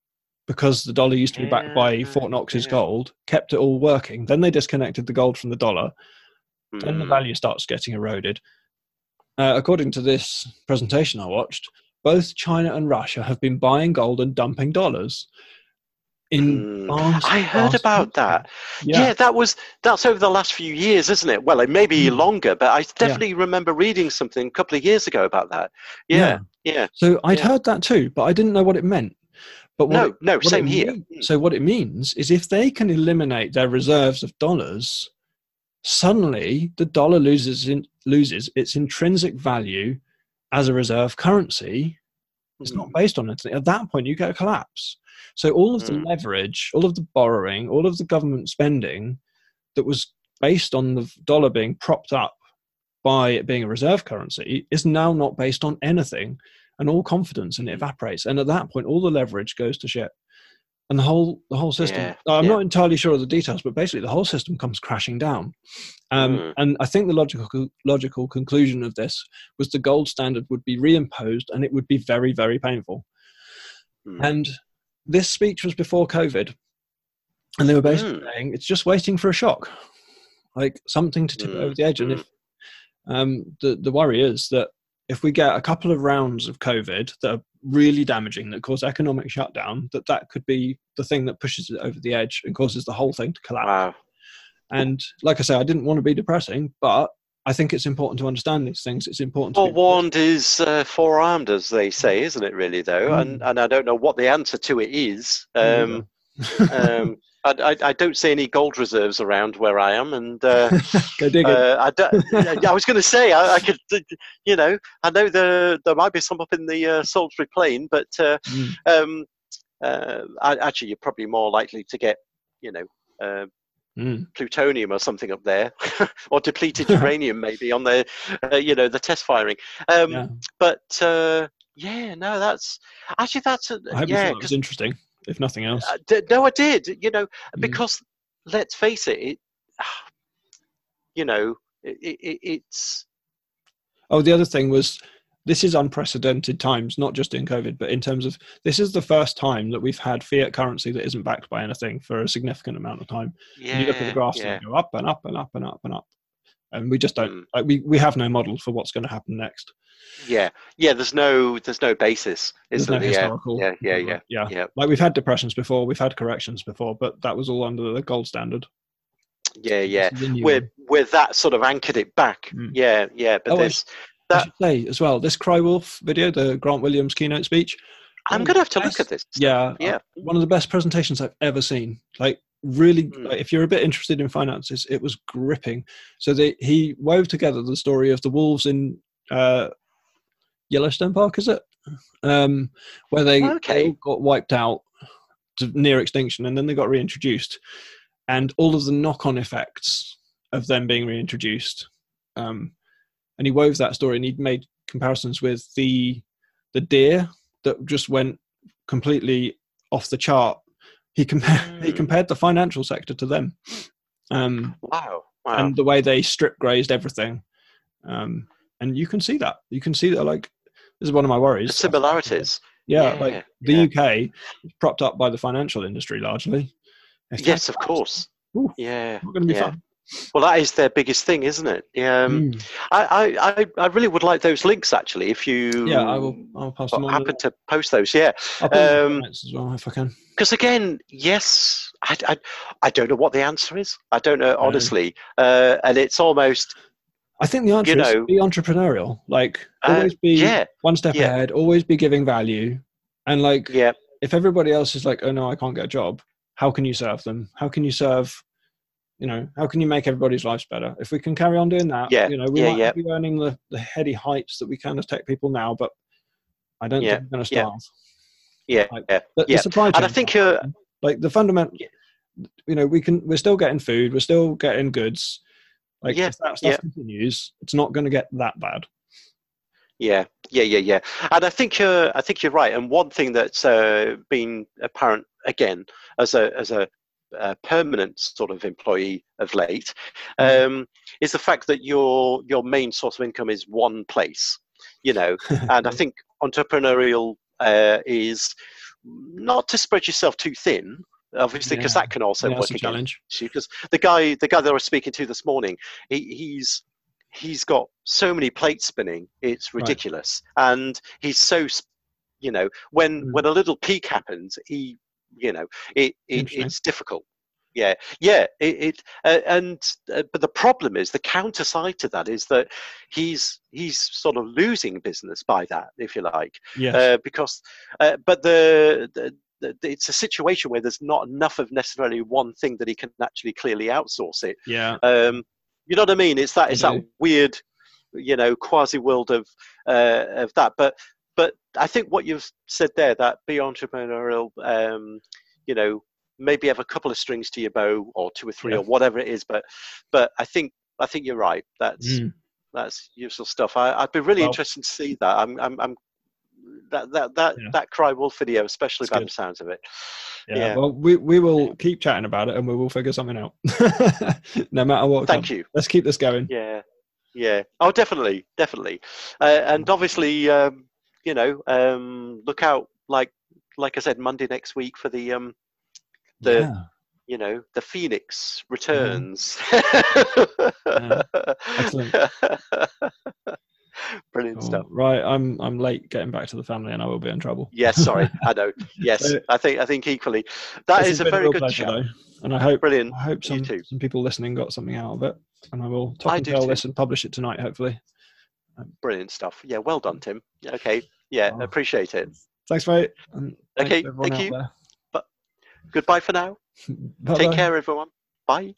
because the dollar used to be backed by Fort Knox's yeah. gold, kept it all working. Then they disconnected the gold from the dollar. Mm. Then the hmm. value starts getting eroded. Uh, according to this presentation I watched, both China and Russia have been buying gold and dumping dollars. In mm. I heard about that. Yeah. yeah. that was that's over the last few years, isn't it? Well, it may be mm. longer, but I definitely yeah. remember reading something a couple of years ago about that. Yeah, yeah. yeah. So I'd heard that too, but I didn't know what it meant. But no, it, no, same here. Means, so what it means is if they can eliminate their reserves of dollars, suddenly the dollar loses in, loses its intrinsic value as a reserve currency. It's not hmm. based on anything. At that point, you get a collapse. So all of the mm. leverage, all of the borrowing, all of the government spending that was based on the dollar being propped up by it being a reserve currency is now not based on anything and all confidence and it evaporates. And at that point, all the leverage goes to shit. And the whole the whole system. Yeah, I'm yeah. not entirely sure of the details, but basically the whole system comes crashing down. Um, mm. And I think the logical logical conclusion of this was the gold standard would be reimposed, and it would be very very painful. Mm. And this speech was before COVID, and they were basically mm. saying it's just waiting for a shock, like something to tip it over the edge. And if hmm. um, the the worry is that if we get a couple of rounds of COVID that are really damaging, that cause economic shutdown, that that could be the thing that pushes it over the edge and causes the whole thing to collapse. Wow. And like I say, I didn't want to be depressing, but I think it's important to understand these things. It's important. to warned is uh, forearmed, as they say, isn't it? Really, though, mm. and and I don't know what the answer to it is. Um, um, I, I, I, don't see any gold reserves around where I am, and uh, uh, I, I, was going to say I, I, could, you know, I know there there might be some up in the uh, Salisbury Plain, but uh, mm. um, uh, actually, you're probably more likely to get, you know, uh, mm. plutonium or something up there, or depleted uranium maybe on the, you know, the test firing. Um, yeah. But yeah, no, that's actually that's a, I yeah, it was interesting if nothing else. Uh, d- no, I did. You know, mm. because let's face it, it you know, it, it, it's. Oh, the other thing was this is unprecedented times, not just in COVID, but in terms of this is the first time that we've had fiat currency that isn't backed by anything for a significant amount of time. Yeah, and you look at the graphs yeah. and they go up and up and up and up and up. And we just don't, mm. like, we, we have no model for what's going to happen next. Yeah, yeah. There's no there's no basis. Is there's no historical. Yeah, yeah, yeah, yeah, yeah. Like we've had depressions before, we've had corrections before, but that was all under the gold standard. Yeah, yeah. Where where that sort of anchored it back. Mm. Yeah, yeah. But oh, this that I should say as well. This Cry Wolf video, the Grant Williams keynote speech. I'm gonna have to best, look at this. Yeah, yeah. Uh, one of the best presentations I've ever seen. Like really mm. like, if you're a bit interested in finances it was gripping so they, he wove together the story of the wolves in uh, Yellowstone Park, is it? Um, where they, okay. got wiped out to near extinction and then they got reintroduced. And all of the knock on effects of them being reintroduced. Um, and he wove that story and he made comparisons with the the deer that just went completely off the chart. He compared mm. he compared the financial sector to them. Um, wow. wow. And the way they strip grazed everything. Um, and you can see that. You can see that like this is one of my worries. The similarities. Yeah, yeah like the yeah. UK is propped up by the financial industry largely. If yes, of course. Ooh, yeah, not going to be yeah. fun. Well, that is their biggest thing, isn't it? Um, mm. I, I, I really would like those links actually. If you, yeah, I will. I'll pass them on. Happen to post those, yeah. Um, as well if I can. Because again, yes, I, I, I don't know what the answer is. I don't know honestly, uh, and it's almost I think the answer you know, is be entrepreneurial. Like uh, always be yeah, one step yeah. ahead, always be giving value. And like yeah. if everybody else is like, oh no, I can't get a job, how can you serve them? How can you serve you know, how can you make everybody's lives better? If we can carry on doing that, yeah, you know, we yeah, might yeah. be earning the, the heady heights that we can as tech people now, but I don't think we're gonna starve. Yeah. Like, yeah. The, yeah. the supply chain and I think uh, like the fundamental you know we can we're still getting food, we're still getting goods. Like Yeah, if that stuff yeah. continues, it's not going to get that bad. Yeah, yeah, yeah, yeah. And I think you're, I think you're right. And one thing that's uh, been apparent again as a as a, uh permanent sort of employee of late um, is the fact that your your main source of income is one place. You know, and I think entrepreneurial uh, is not to spread yourself too thin. Obviously, because Yeah. that can also Yeah, work a challenge. because the guy the guy that I was speaking to this morning he, he's he's got so many plates spinning it's Right. ridiculous and he's so you know when Mm. when a little peak happens he you know it, it it's difficult. Yeah yeah it, it uh, and uh, but the problem is the counter side to that is that he's he's sort of losing business by that if you like. Yes. uh, because uh, but the, the, it's a situation where there's not enough of necessarily one thing that he can actually clearly outsource it. Yeah. um, you know what i mean? It's that it's that weird you know quasi world of uh, of that. But but i think what you've said there that be entrepreneurial um, you know maybe have a couple of strings to your bow or two or three Yeah. or whatever it is but but i think i think you're right that's Mm. that's useful stuff. I, I'd be really Well- interested to see that. I'm, I'm, I'm that that that Yeah. that cry wolf video, especially It's by good. the sounds of it. Yeah. Yeah. Well, we we will keep chatting about it, and we will figure something out. no matter what. Thank comes. you. Let's keep this going. Yeah, yeah. Oh, definitely, definitely. Uh, and obviously, um, you know, um, look out. Like like I said, Monday next week for the um, the Yeah. you know the Phoenix returns. Excellent. Brilliant Cool. stuff. Right. I'm I'm late getting back to the family, and I will be in trouble. Yes, sorry, I know. Yes, I think I think equally. That This is a very real good pleasure, though, and I hope Brilliant. I hope some, too. some people listening got something out of it, and I will top I and do tail this and publish it tonight, hopefully. Brilliant stuff. Yeah, well done, Tim. Okay. Yeah, Oh. appreciate it. Thanks, mate. and Okay, thank you. But Goodbye for now. Take care, everyone. Bye.